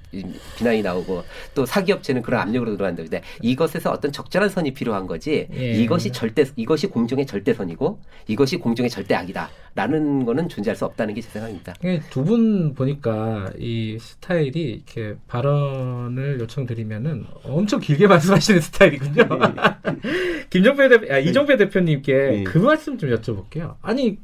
비난이 나오고 또 사기업체는 그런 압력으로 들어간다는데 이것에서 어떤 적절한 선이 필요한 거지 예. 이것이 절대 이것이 공정의 절대선이고 이것이 공정의 절대악이다라는 거는 존재할 수 없다는 게 제 생각입니다. 두 분 보니까 이 스타일이 이렇게 발언을 요청드리면은 엄청 길게 말씀하시는 스타일이군요. 김정배 대 아, 이정배 대표님께 예. 그 말씀 좀 여쭤볼게요. 아니 그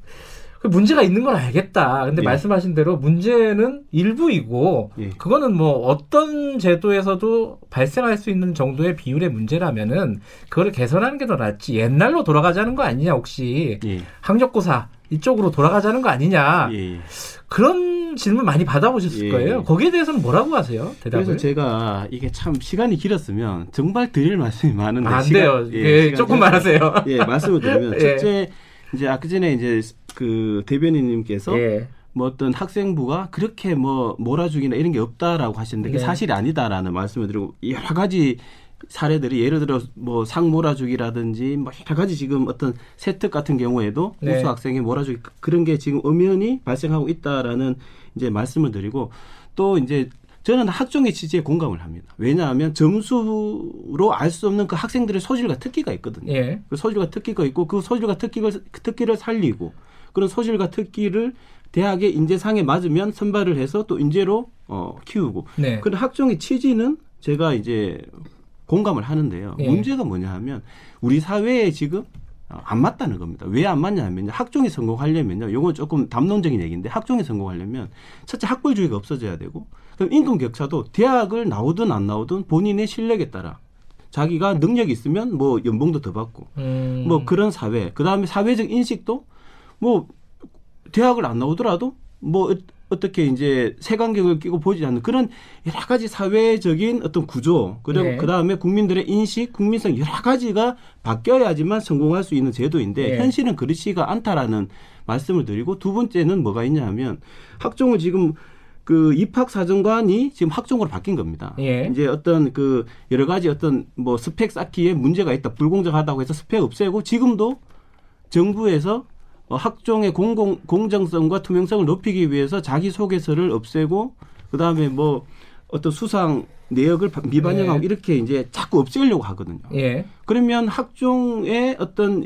문제가 있는 건 알겠다. 근데 예. 말씀하신 대로 문제는 일부이고 예. 그거는 뭐 어떤 제도에서도 발생할 수 있는 정도의 비율의 문제라면은 그거를 개선하는 게 더 낫지. 옛날로 돌아가자는 거 아니냐 혹시 예. 학력고사 이쪽으로 돌아가자는 거 아니냐. 예. 그런 질문 많이 받아보셨을 예. 거예요. 거기에 대해서는 뭐라고 하세요? 대답을? 그래서 제가 이게 참 시간이 길었으면 정말 드릴 말씀이 많은데 아, 안 시간- 돼요. 예, 예, 조금만 하세요. 예, 말씀을 드리면 예. 첫째 이제 아까 전에 이제 그 대변인님께서 예. 뭐 어떤 학생부가 그렇게 뭐 몰아주기나 이런 게 없다라고 하시는데 그게 네. 사실이 아니다라는 말씀을 드리고 여러 가지 사례들이 예를 들어 뭐 상 몰아주기라든지 뭐 여러 가지 지금 어떤 세특 같은 경우에도 네. 우수 학생의 몰아주기 그런 게 지금 엄연히 발생하고 있다라는 이제 말씀을 드리고 또 이제 저는 학종의 취지에 공감을 합니다. 왜냐하면 점수로 알 수 없는 그 학생들의 소질과 특기가 있거든요. 예. 그 소질과 특기가 있고 그 소질과 특기를 그 특기를 살리고 그런 소질과 특기를 대학의 인재상에 맞으면 선발을 해서 또 인재로 어, 키우고 네. 그런 학종의 취지는 제가 이제 공감을 하는데요. 예. 문제가 뭐냐 하면 우리 사회에 지금 어, 안 맞다는 겁니다. 왜 안 맞냐 하면 학종이 성공하려면요. 이건 조금 담론적인 얘기인데 학종이 성공하려면 첫째 학벌주의가 없어져야 되고 그럼 임금 격차도 대학을 나오든 안 나오든 본인의 실력에 따라 자기가 능력이 있으면 뭐 연봉도 더 받고 음. 뭐 그런 사회 그다음에 사회적 인식도 뭐 대학을 안 나오더라도 뭐 어- 어떻게 이제 색안경을 끼고 보지 않는 그런 여러 가지 사회적인 어떤 구조 그리고 네. 그다음에 국민들의 인식 국민성 여러 가지가 바뀌어야지만 성공할 수 있는 제도인데 네. 현실은 그렇지가 않다라는 말씀을 드리고 두 번째는 뭐가 있냐 하면 학종을 지금 그 입학 사정관이 지금 학종으로 바뀐 겁니다. 예. 이제 어떤 그 여러 가지 어떤 뭐 스펙 쌓기에 문제가 있다 불공정하다고 해서 스펙 없애고 지금도 정부에서 어, 학종의 공공 공정성과 투명성을 높이기 위해서 자기 소개서를 없애고 그다음에 뭐 어떤 수상 내역을 바- 미반영하고 네. 이렇게 이제 자꾸 없애려고 하거든요. 예. 그러면 학종의 어떤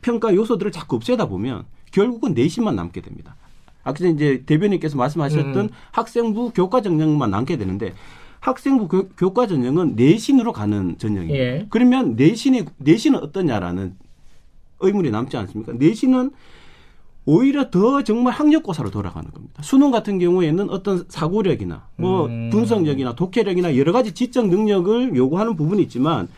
평가 요소들을 자꾸 없애다 보면 결국은 내신만 남게 됩니다. 아까 전에 이제 대변인께서 말씀하셨던 음. 학생부 교과 전형만 남게 되는데 학생부 교, 교과 전형은 내신으로 가는 전형이에요. 예. 그러면 내신이 내신은 어떠냐라는 의문이 남지 않습니까? 내신은 오히려 더 정말 학력고사로 돌아가는 겁니다. 수능 같은 경우에는 어떤 사고력이나 뭐 음. 분석력이나 독해력이나 여러 가지 지적 능력을 요구하는 부분이 있지만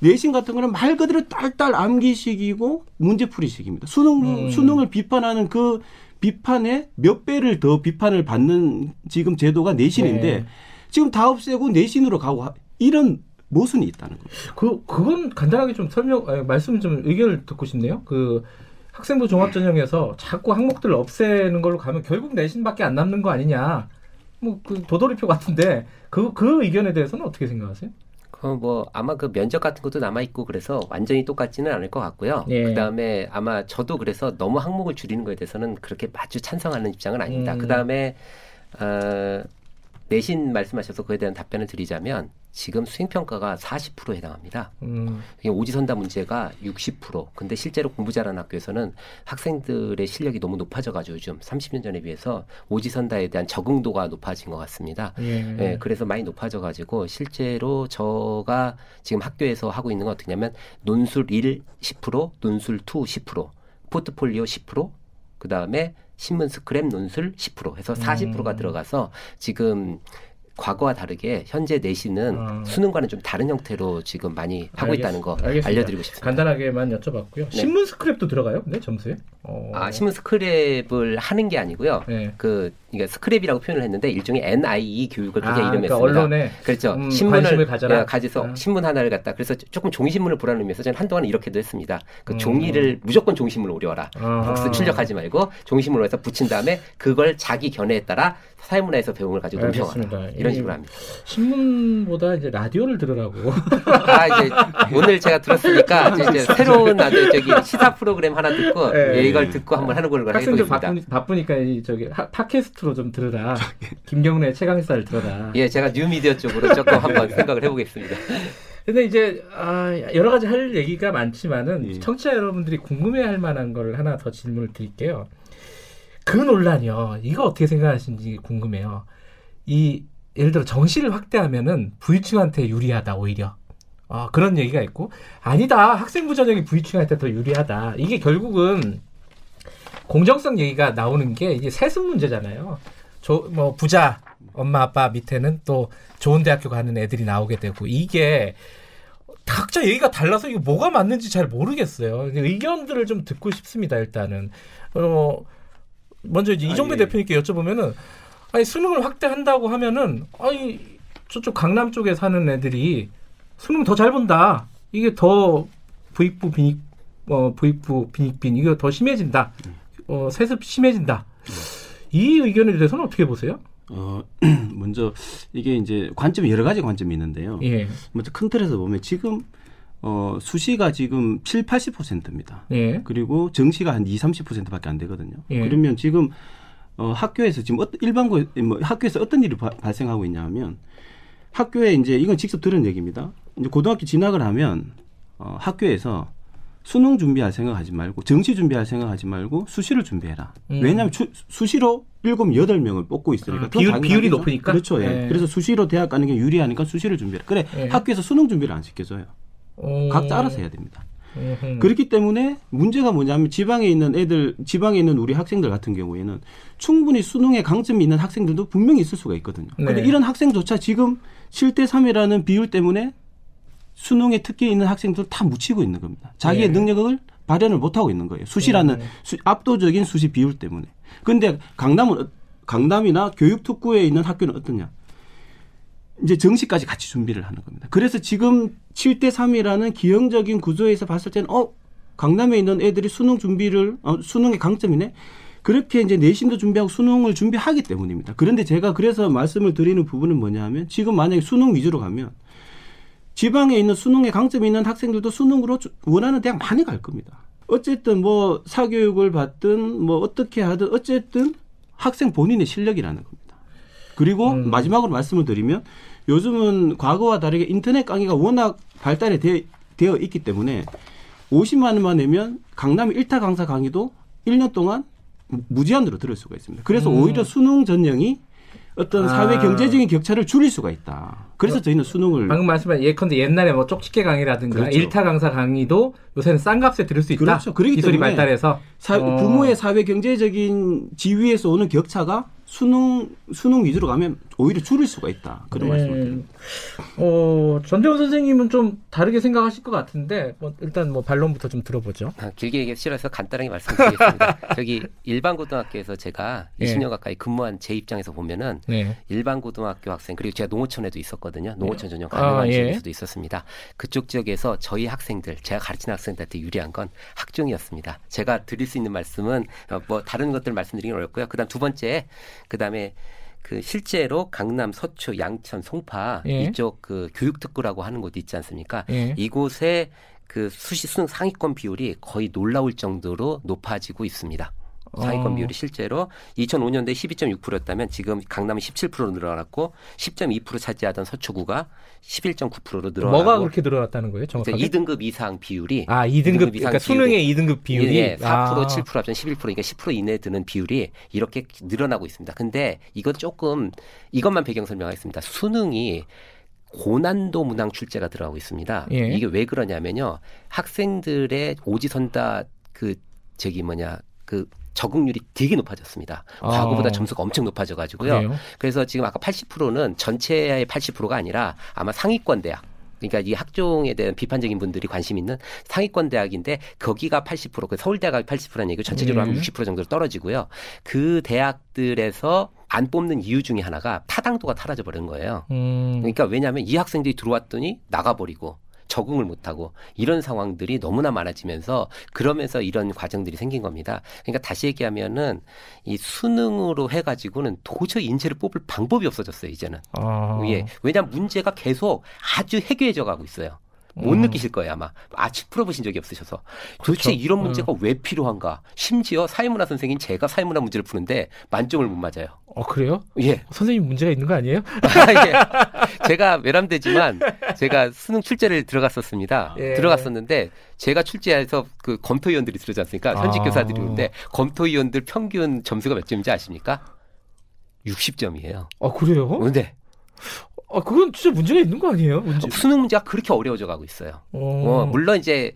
내신 같은 거는 말 그대로 딸딸 암기식이고 문제풀이식입니다. 수능 음. 수능을 비판하는 그 비판에 몇 배를 더 비판을 받는 지금 제도가 내신인데 네. 지금 다 없애고 내신으로 가고 하- 이런 모순이 있다는 겁니다. 그 그건 간단하게 좀 설명 아니, 말씀 좀 의견을 듣고 싶네요. 그 학생부 종합 전형에서 자꾸 항목들을 없애는 걸로 가면 결국 내신밖에 안 남는 거 아니냐. 뭐 그 도돌이표 같은데 그그 의견에 대해서는 어떻게 생각하세요? 그럼 뭐 아마 그 면접 같은 것도 남아 있고 그래서 완전히 똑같지는 않을 것 같고요. 예. 그다음에 아마 저도 그래서 너무 항목을 줄이는 거에 대해서는 그렇게 마주 찬성하는 입장은 아닙니다. 음. 그다음에 어, 내신 말씀하셔서 그에 대한 답변을 드리자면 지금 수행 평가가 40%에 해당합니다. 음, 오지선다 문제가 60%. 근데 실제로 공부 잘하는 학교에서는 학생들의 실력이 너무 높아져가지고 요즘 30년 전에 비해서 오지선다에 대한 적응도가 높아진 것 같습니다. 예. 예, 그래서 많이 높아져가지고 실제로 저가 지금 학교에서 하고 있는 건 어떻게냐면 논술 1 10%, 논술 2 10%, 포트폴리오 10%, 그 다음에 신문 스크랩 논술 10% 해서 40%가 음. 들어가서 지금 과거와 다르게 현재 내신은 아. 수능과는 좀 다른 형태로 지금 많이 하고 알겠- 있다는 거 알겠습니다. 알려드리고 싶습니다. 간단하게만 여쭤봤고요. 신문 스크랩도 들어가요? 근데 점수에? 어. 아, 신문 스크랩을 하는 게 아니고요. 예. 그, 이게 스크랩이라고 표현을 했는데 일종의 NIE 교육을 그렇게 아, 그러니까 이름했습니다. 언론에 그렇죠. 음, 신문을 가져라. 예, 가져서 아. 신문 하나를 갖다 그래서 조금 종이신문을 보라는 의미에서 저는 한동안 이렇게도 했습니다. 그 음. 종이를 무조건 종이신문을 오려라. 복수 출력하지 말고 종이신문으로 해서 붙인 다음에 그걸 자기 견해에 따라 사회문화에서 걸 가지고 논평하라. 이런 이- 식으로 합니다. 신문보다 이제 라디오를 들으라고. 아 이제 오늘 제가 들었으니까 이제, 이제 새로운 아주 저기 시사 프로그램 하나 듣고 예. 예, 이걸 듣고 한번 하는 걸로 학생들. 바쁘니, 바쁘니까 이 저기 하- 팟캐스트로 좀 들으라. 김경래 최강시사를 들어라. 예, 제가 뉴미디어 쪽으로 조금 한번 생각을 해보겠습니다. 근데 이제 아, 여러 가지 할 얘기가 많지만은 예. 청취자 여러분들이 궁금해할 만한 걸 하나 더 질문을 드릴게요. 그 논란이요. 이거 어떻게 생각하시는지 궁금해요. 이 예를 들어 정시를 확대하면은 부유층한테 유리하다 오히려. 아, 그런 얘기가 있고 아니다 학생부 전형이 부유층한테 더 유리하다. 이게 결국은 공정성 얘기가 나오는 게 이게 세습 문제잖아요. 저 뭐 부자 엄마 아빠 밑에는 또 좋은 대학교 가는 애들이 나오게 되고 이게 각자 얘기가 달라서 이게 뭐가 맞는지 잘 모르겠어요. 의견들을 좀 듣고 싶습니다. 일단은 어 먼저 이제 아, 이종배 예. 대표님께 여쭤보면은 아니 수능을 확대한다고 하면은 아니 저쪽 강남 쪽에 사는 애들이 수능 더 잘 본다. 이게 더 부익부 빈익 어 부익부 빈익빈 이거 더 심해진다. 어 세습 심해진다. 이 의견에 대해서는 어떻게 보세요? 어, 먼저 이게 이제 관점이 여러 가지 관점이 있는데요. 예. 먼저 큰 틀에서 보면 지금 어, 수시가 지금 7, 80%입니다. 예. 그리고 정시가 한 2, 30%밖에 안 되거든요. 예. 그러면 지금 어, 학교에서 지금 어, 일반고 뭐 학교에서 어떤 일이 바- 발생하고 있냐면 학교에 이제 이건 직접 들은 얘기입니다. 이제 고등학교 진학을 하면 어, 학교에서 수능 준비할 생각 하지 말고 정시 준비할 생각 하지 말고 수시를 준비해라. 음. 왜냐하면 추- 수시로 일곱 여덟 명을 뽑고 있으니까 아, 비율-. 비율이 높으니까? 그렇죠. 예. 예. 그래서 수시로 대학 가는 게 유리하니까 수시를 준비해라. 그래 예. 학교에서 수능 준비를 안 시켜줘요. 어... 각자 알아서 해야 됩니다. 음흠. 그렇기 때문에 문제가 뭐냐면 지방에 있는 애들, 지방에 있는 우리 학생들 같은 경우에는 충분히 수능에 강점이 있는 학생들도 분명히 있을 수가 있거든요. 근데 네. 이런 학생조차 지금 7대 3이라는 비율 때문에 수능에 특기 있는 학생들 다 묻히고 있는 겁니다. 자기의 네. 능력을 발현을 못 하고 있는 거예요. 수시라는 음. 수- 압도적인 수시 비율 때문에. 근데 강남은 어- 강남이나 교육 특구에 있는 학교는 어떠냐? 이제 정시까지 같이 준비를 하는 겁니다. 그래서 지금 7대 3이라는 기형적인 구조에서 봤을 때는 어 강남에 있는 애들이 수능 준비를 어, 수능의 강점이네. 그렇게 이제 내신도 준비하고 수능을 준비하기 때문입니다. 그런데 제가 그래서 말씀을 드리는 부분은 뭐냐 하면 지금 만약에 수능 위주로 가면 지방에 있는 수능에 강점이 있는 학생들도 수능으로 주- 원하는 대학 많이 갈 겁니다. 어쨌든 뭐 사교육을 받든 뭐 어떻게 하든 어쨌든 학생 본인의 실력이라는 겁니다. 그리고 음. 마지막으로 말씀을 드리면 요즘은 과거와 다르게 인터넷 강의가 워낙 발달이 되, 되어 있기 때문에 50만 원만 내면 강남 일타 강사 강의도 1년 동안 무- 무제한으로 들을 수가 있습니다. 그래서 음. 오히려 수능 전형이 어떤 사회 아. 경제적인 격차를 줄일 수가 있다. 그래서 저희는 수능을 방금 말씀하신 예컨대 옛날에 뭐 쪽집게 강의라든가 그렇죠. 일타 강사 강의도 요새는 싼 값에 들을 수 있다. 그렇죠. 그렇기 기술이 때문에 발달해서 사- 어. 부모의 사회 경제적인 지위에서 오는 격차가 수능 수능 위주로 가면 오히려 줄일 수가 있다. 그런 네. 말씀을 드립니다. 어, 전대원 선생님은 좀 다르게 생각하실 것 같은데 뭐 일단 뭐 반론부터 좀 들어보죠. 아, 길게 얘기하기 싫어서 간단하게 말씀드리겠습니다. 저기 일반 고등학교에서 제가 예. 20년 가까이 근무한 제 입장에서 보면은 네. 일반 고등학교 학생 그리고 제가 농어촌에도 있었거든요. 농어촌 전용 아, 가능한 예. 지역에서도 있었습니다. 그쪽 지역에서 저희 학생들 제가 가르치는 학생들한테 유리한 건 학종이었습니다. 제가 드릴 수 있는 말씀은 어, 뭐 다른 것들 말씀드리긴 어렵고요. 그다음 두 번째 그다음에 그 실제로 강남, 서초, 양천, 송파 예. 이쪽 그 교육특구라고 하는 곳 있지 않습니까? 예. 이곳에 그 수시 수능 상위권 비율이 거의 놀라울 정도로 높아지고 있습니다. 상위권 어. 비율이 실제로 2005년도에 12.6%였다면 지금 강남은 17%로 늘어났고 10.2% 차지하던 서초구가 11.9%로 늘어나고 뭐가 그렇게 늘어났다는 거예요? 정확하게? 2등급 이상 비율이 아, 2등급, 이등급 그러니까 이상 수능의 2등급 비율이 예, 4% 아. 7% 합치면 11% 그러니까 10% 이내에 드는 비율이 이렇게 늘어나고 있습니다. 근데 이건 조금 이것만 배경 설명하겠습니다. 수능이 고난도 문항 출제가 들어가고 있습니다. 예. 이게 왜 그러냐면요. 학생들의 오지선다 그 저기 뭐냐 그 적응률이 되게 높아졌습니다. 아. 과거보다 점수가 엄청 높아져 가지고요. 그래요? 그래서 지금 아까 80%는 전체의 80%가 아니라 아마 상위권 대학 그러니까 이 학종에 대한 비판적인 분들이 관심 있는 상위권 대학인데 거기가 80%, 그 서울대가 80%라는 얘기고 전체적으로 네. 하면 60% 정도로 떨어지고요. 그 대학들에서 안 뽑는 이유 중에 하나가 타당도가 사라져 버린 거예요. 음. 그러니까 왜냐하면 이 학생들이 들어왔더니 나가버리고 적응을 못하고 이런 상황들이 너무나 많아지면서 그러면서 이런 과정들이 생긴 겁니다. 그러니까 다시 얘기하면은 이 수능으로 해가지고는 도저히 인재를 뽑을 방법이 없어졌어요 이제는. 아. 예. 왜냐하면 문제가 계속 아주 해괴해져 가고 있어요. 못 음. 느끼실 거예요 아마 아직 풀어보신 적이 없으셔서 도대체 그렇죠. 이런 문제가 왜 필요한가 심지어 사회문화 선생님 제가 사회문화 문제를 푸는데 만점을 못 맞아요 어, 그래요? 예 선생님 문제가 있는 거 아니에요? 예. 제가 외람되지만 제가 수능 출제를 들어갔었습니다. 예. 들어갔었는데 제가 출제해서 그 검토위원들이 들어오지 않습니까? 현직 아. 교사들이 오는데 검토위원들 평균 점수가 몇 점인지 아십니까? 60점이에요. 아, 그래요? 근데 아, 그건 진짜 문제가 있는 거 아니에요? 문제. 수능 문제가 그렇게 어려워져 가고 있어요. 어. 어, 물론 이제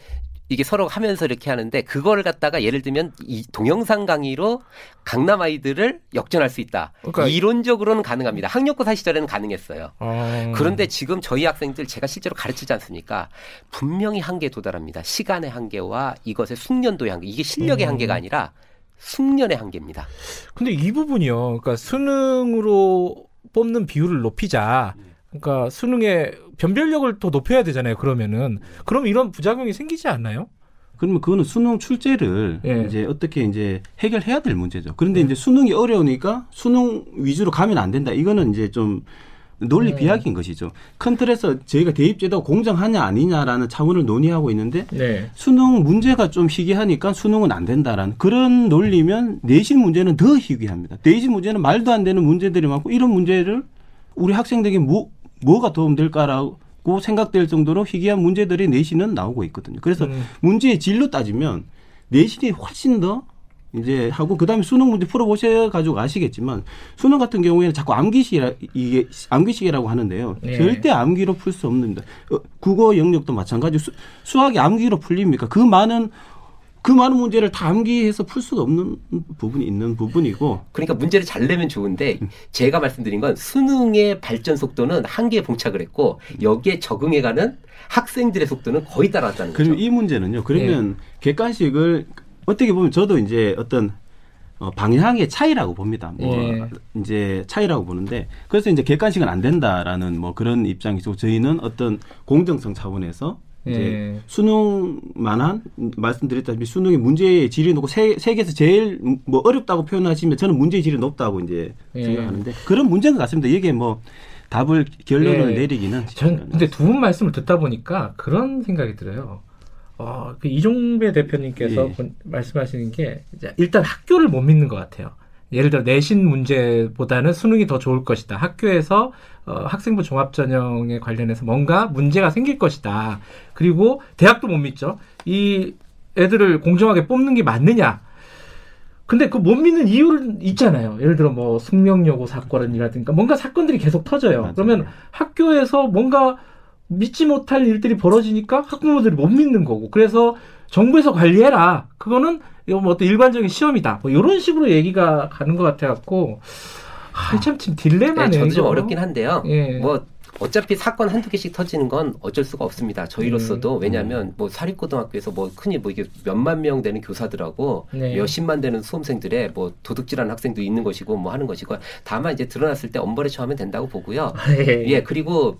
이게 서로 하면서 이렇게 하는데 그거를 갖다가 예를 들면 이 동영상 강의로 강남 아이들을 역전할 수 있다. 그러니까- 이론적으로는 가능합니다. 학력고사 시절에는 가능했어요. 아. 그런데 지금 저희 학생들 제가 실제로 가르치지 않습니까? 분명히 한계에 도달합니다. 시간의 한계와 이것의 숙련도의 한계. 이게 실력의 음. 한계가 아니라 숙련의 한계입니다. 근데 이 부분이요. 그러니까 수능으로 뽑는 비율을 높이자. 그러니까 수능의 변별력을 더 높여야 되잖아요. 그러면은 그럼 이런 부작용이 생기지 않나요? 그러면 그거는 수능 출제를 예. 이제 어떻게 이제 해결해야 될 문제죠. 그런데 이제 수능이 어려우니까 수능 위주로 가면 안 된다. 이거는 이제 좀 논리 음. 비약인 것이죠. 큰 틀에서 저희가 대입제도가 공정하냐 아니냐라는 차원을 논의하고 있는데 네. 수능 문제가 좀 희귀하니까 수능은 안 된다라는 그런 논리면 내신 문제는 더 희귀합니다. 내신 문제는 말도 안 되는 문제들이 많고 이런 문제를 우리 학생들에게 뭐, 뭐가 도움될까라고 생각될 정도로 희귀한 문제들이 내신은 나오고 있거든요. 그래서 음. 문제의 질로 따지면 내신이 훨씬 더 이제 하고 그다음에 수능 문제 풀어보셔 가지고 아시겠지만 수능 같은 경우에는 자꾸 암기식이라 이게 암기식이라고 하는데요. 네. 절대 암기로 풀 수 없는데 어, 국어 영역도 마찬가지 수, 수학이 암기로 풀립니까? 그 많은 그 많은 문제를 다 암기해서 풀 수가 없는 부분이 있는 부분이고 그러니까 문제를 잘 내면 좋은데 제가 말씀드린 건 수능의 발전 속도는 한계에 봉착을 했고 여기에 적응해가는 학생들의 속도는 거의 따라왔다는 거죠. 그리고 이 문제는요. 그러면 객관식을 어떻게 보면 저도 이제 어떤 어, 방향의 차이라고 봅니다. 뭐 예. 이제 차이라고 보는데 그래서 이제 객관식은 안 된다라는 뭐 그런 입장이고 저희는 어떤 공정성 차원에서 이제 예. 수능만한 말씀드렸다시피 수능의 문제의 질이 높고 세, 세계에서 제일 뭐 어렵다고 표현하시면 저는 문제의 질이 높다고 이제 예. 생각하는데 그런 문제인 것 같습니다. 이게 뭐 답을 결론을 예. 내리기는 전 근데 두 분 말씀을 듣다 보니까 그런 생각이 들어요. 어, 그 이종배 대표님께서 예. 본- 말씀하시는 게 일단 학교를 못 믿는 것 같아요. 예를 들어 내신 문제보다는 수능이 더 좋을 것이다. 학교에서 어, 학생부 종합전형에 관련해서 뭔가 문제가 생길 것이다. 그리고 대학도 못 믿죠. 이 애들을 공정하게 뽑는 게 맞느냐? 근데 그 못 믿는 이유는 있잖아요. 예를 들어 뭐 숙명여고 사건이라든가 뭔가 사건들이 계속 터져요. 맞아요. 그러면 학교에서 뭔가 믿지 못할 일들이 벌어지니까 학부모들이 못 믿는 거고. 그래서 정부에서 관리해라. 그거는 뭐 어떤 일반적인 시험이다. 뭐 이런 식으로 얘기가 가는 것 같아 갖고 아, 참 지금 네, 딜레마네요. 저도 좀. 어렵긴 한데요. 예. 뭐 어차피 사건 한두 개씩 터지는 건 어쩔 수가 없습니다. 저희로서도 음. 왜냐하면 뭐 사립고등학교에서 뭐 흔히 뭐 이게 몇만 명 되는 교사들하고 네. 몇십만 되는 수험생들의 뭐 도둑질하는 학생도 있는 것이고 뭐 하는 것이고 다만 이제 드러났을 때 엄벌에 처하면 된다고 보고요. 예. 예 그리고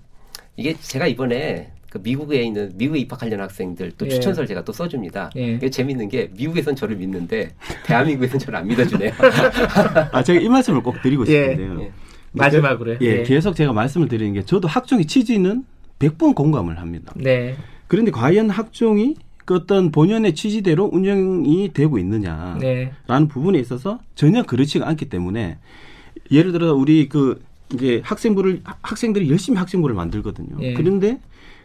이게 제가 이번에 그 미국에 있는 미국에 입학하려는 학생들 또 예. 추천서를 제가 또 써줍니다. 예. 이게 재밌는 게 미국에선 저를 믿는데 대한민국에선 저를 안 믿어주네요. 아, 제가 이 말씀을 꼭 드리고 예. 싶은데요. 예. 마지막으로 예, 계속 제가 말씀을 드리는 게 저도 학종의 취지는 100번 공감을 합니다. 네. 그런데 과연 학종이 그 어떤 본연의 취지대로 운영이 되고 있느냐라는 네. 부분에 있어서 전혀 그렇지가 않기 때문에 예를 들어 우리 그 이제 학생부를 학생들이 열심히 학생부를 만들거든요. 예. 그런데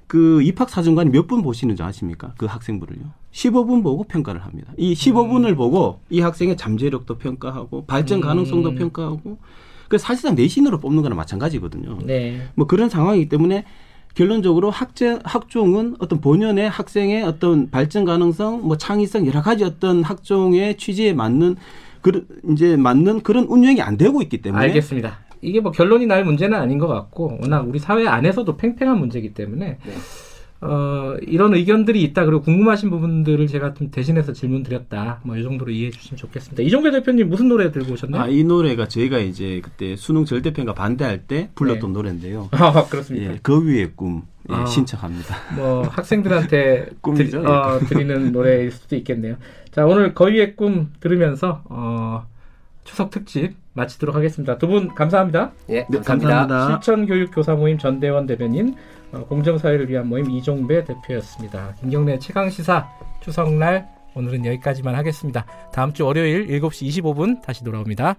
그 입학 사정관이 몇 분 보시는지 아십니까? 그 학생부를요. 15분 보고 평가를 합니다. 이 15분을 보고 이 학생의 잠재력도 평가하고 발전 가능성도 음. 평가하고 그 사실상 내신으로 뽑는 거나 마찬가지거든요. 네. 뭐 그런 상황이기 때문에 결론적으로 학제 학종은 어떤 본연의 학생의 어떤 발전 가능성, 뭐 창의성 여러 가지 어떤 학종의 취지에 맞는 그 이제 맞는 그런 운영이 안 되고 있기 때문에 알겠습니다. 이게 뭐 결론이 날 문제는 아닌 것 같고 워낙 우리 사회 안에서도 팽팽한 문제이기 때문에 네. 어, 이런 의견들이 있다 그리고 궁금하신 부분들을 제가 좀 대신해서 질문 드렸다 뭐 이 정도로 이해해 주시면 좋겠습니다. 이종배 대표님 무슨 노래 들고 오셨나요? 아, 이 노래가 저희가 이제 그때 수능 절대평가 반대할 때 불렀던 노래인데요. 아, 그렇습니까? 예, 그 위의 꿈 예, 아. 신청합니다. 뭐 학생들한테 꿈이죠, 드리, 어, 드리는 노래일 수도 있겠네요. 자 오늘 거위의 꿈 들으면서 어, 추석 특집 마치도록 하겠습니다. 두 분 감사합니다. 예, 네, 감사합니다. 감사합니다. 실천교육교사 모임 전대원 대변인, 어, 공정사회를 위한 모임 이종배 대표였습니다. 김경래 최강시사 추석날 오늘은 여기까지만 하겠습니다. 다음 주 월요일 7시 25분 다시 돌아옵니다.